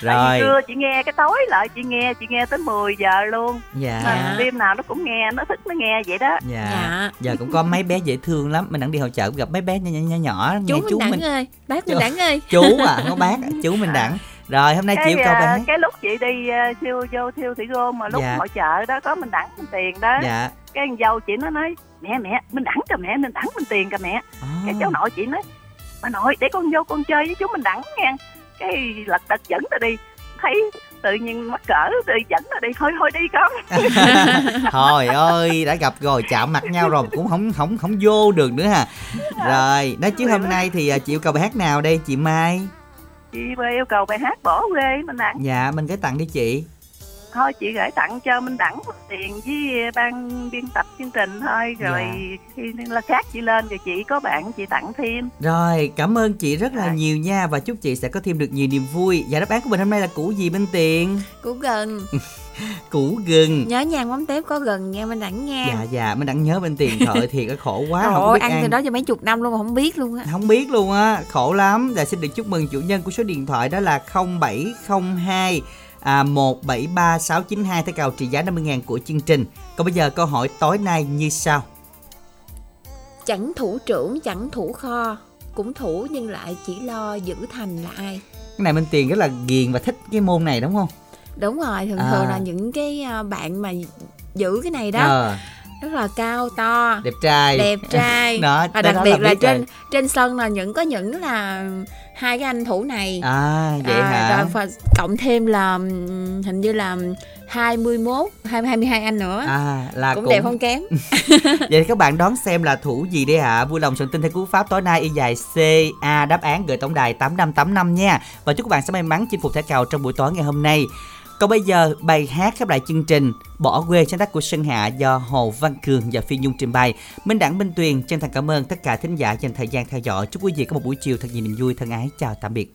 Rồi. trưa chị nghe cái tối lại chị nghe chị nghe tới 10 giờ luôn. Dạ. Mà đêm nào nó cũng nghe nó thích nó nghe vậy đó. Dạ. Dạ. giờ cũng có mấy bé dễ thương lắm. Mình đang đi hội chợ gặp mấy bé nhỏ nhỏ, nhỏ, nhỏ chú nghe mình chú đẳng mình ơi bác mình đẳng ơi. Chú à không có bác chú mình đẳng rồi hôm nay cái, chị yêu cầu à, bài hát. cái lúc chị đi uh, siêu vô thiêu thủy gom mà lúc Dạ. hội chợ đó có mình đẳng mình tiền đó. Dạ. Cái con dâu chị nó nói mẹ mẹ mình đẳng kìa mẹ mình đẳng mình tiền kìa mẹ. Cái cháu nội chị nói bà nội để con vô con chơi với chú mình đẳng nha. Cái lật đật dẫn ta đi. Thấy tự nhiên mắc cỡ tự dẫn ta đi thôi thôi đi con. Thôi ơi đã gặp rồi chạm mặt nhau rồi cũng không không không vô được nữa ha rồi nói chứ hôm nay thì à, chị yêu cầu bài hát nào đây chị Mai chị yêu cầu bài hát bỏ quê mình tặng dạ mình cái tặng đi chị thôi chị gửi tặng cho minh đẳng một tiền với ban biên tập chương trình thôi. Rồi khi là khác chị lên rồi chị có bạn chị tặng thêm. Rồi cảm ơn chị rất là nhiều nha và chúc chị sẽ có thêm được nhiều niềm vui. Và đáp án của mình hôm nay là củ gì bên tiền? Củ gần củ gừng. Nhớ nhang mắm tép có gần nha mình đẳng nha dạ dạ mình đang nhớ bên tiền trời thiệt khổ quá Trời không biết ăn ăn, từ đó cho mấy chục năm luôn mà không biết luôn á. Không biết luôn á khổ lắm. Và xin được chúc mừng chủ nhân của số điện thoại đó là 0702 à, 173692 theo cào trị giá 50.000 của chương trình. Còn bây giờ câu hỏi tối nay như sau. Chẳng thủ trưởng chẳng thủ kho cũng thủ nhưng lại chỉ lo giữ thành là ai? Cái này bên tiền rất là ghiền và thích cái môn này đúng không? Đúng rồi thường À. thường là những cái à, bạn mà giữ cái này đó. Ờ, rất là cao to. Đẹp trai. Đẹp trai. Đó, và đặc biệt là trên rồi. trên sân là những có những là hai cái anh thủ này. À vậy hả? rồi và cộng thêm là hình như là 21 20 22 anh nữa. À là cũng, đẹp không kém. Vậy các bạn đón xem là thủ gì đây ạ vui lòng soạn tin theo cú pháp tối nay y dài c a đáp án gửi tổng đài tám năm tám năm nha. Và chúc các bạn sẽ may mắn chinh phục thẻ cào trong buổi tối ngày hôm nay còn bây giờ, bài hát khép lại chương trình. Bỏ quê sáng tác của Sơn Hạ do Hồ Văn Cường và Phi Nhung trình bày. Minh Đẳng, Minh Tuyền chân thành cảm ơn tất cả thính giả dành thời gian theo dõi. Chúc quý vị có một buổi chiều thật nhiều niềm vui, thân ái, chào tạm biệt.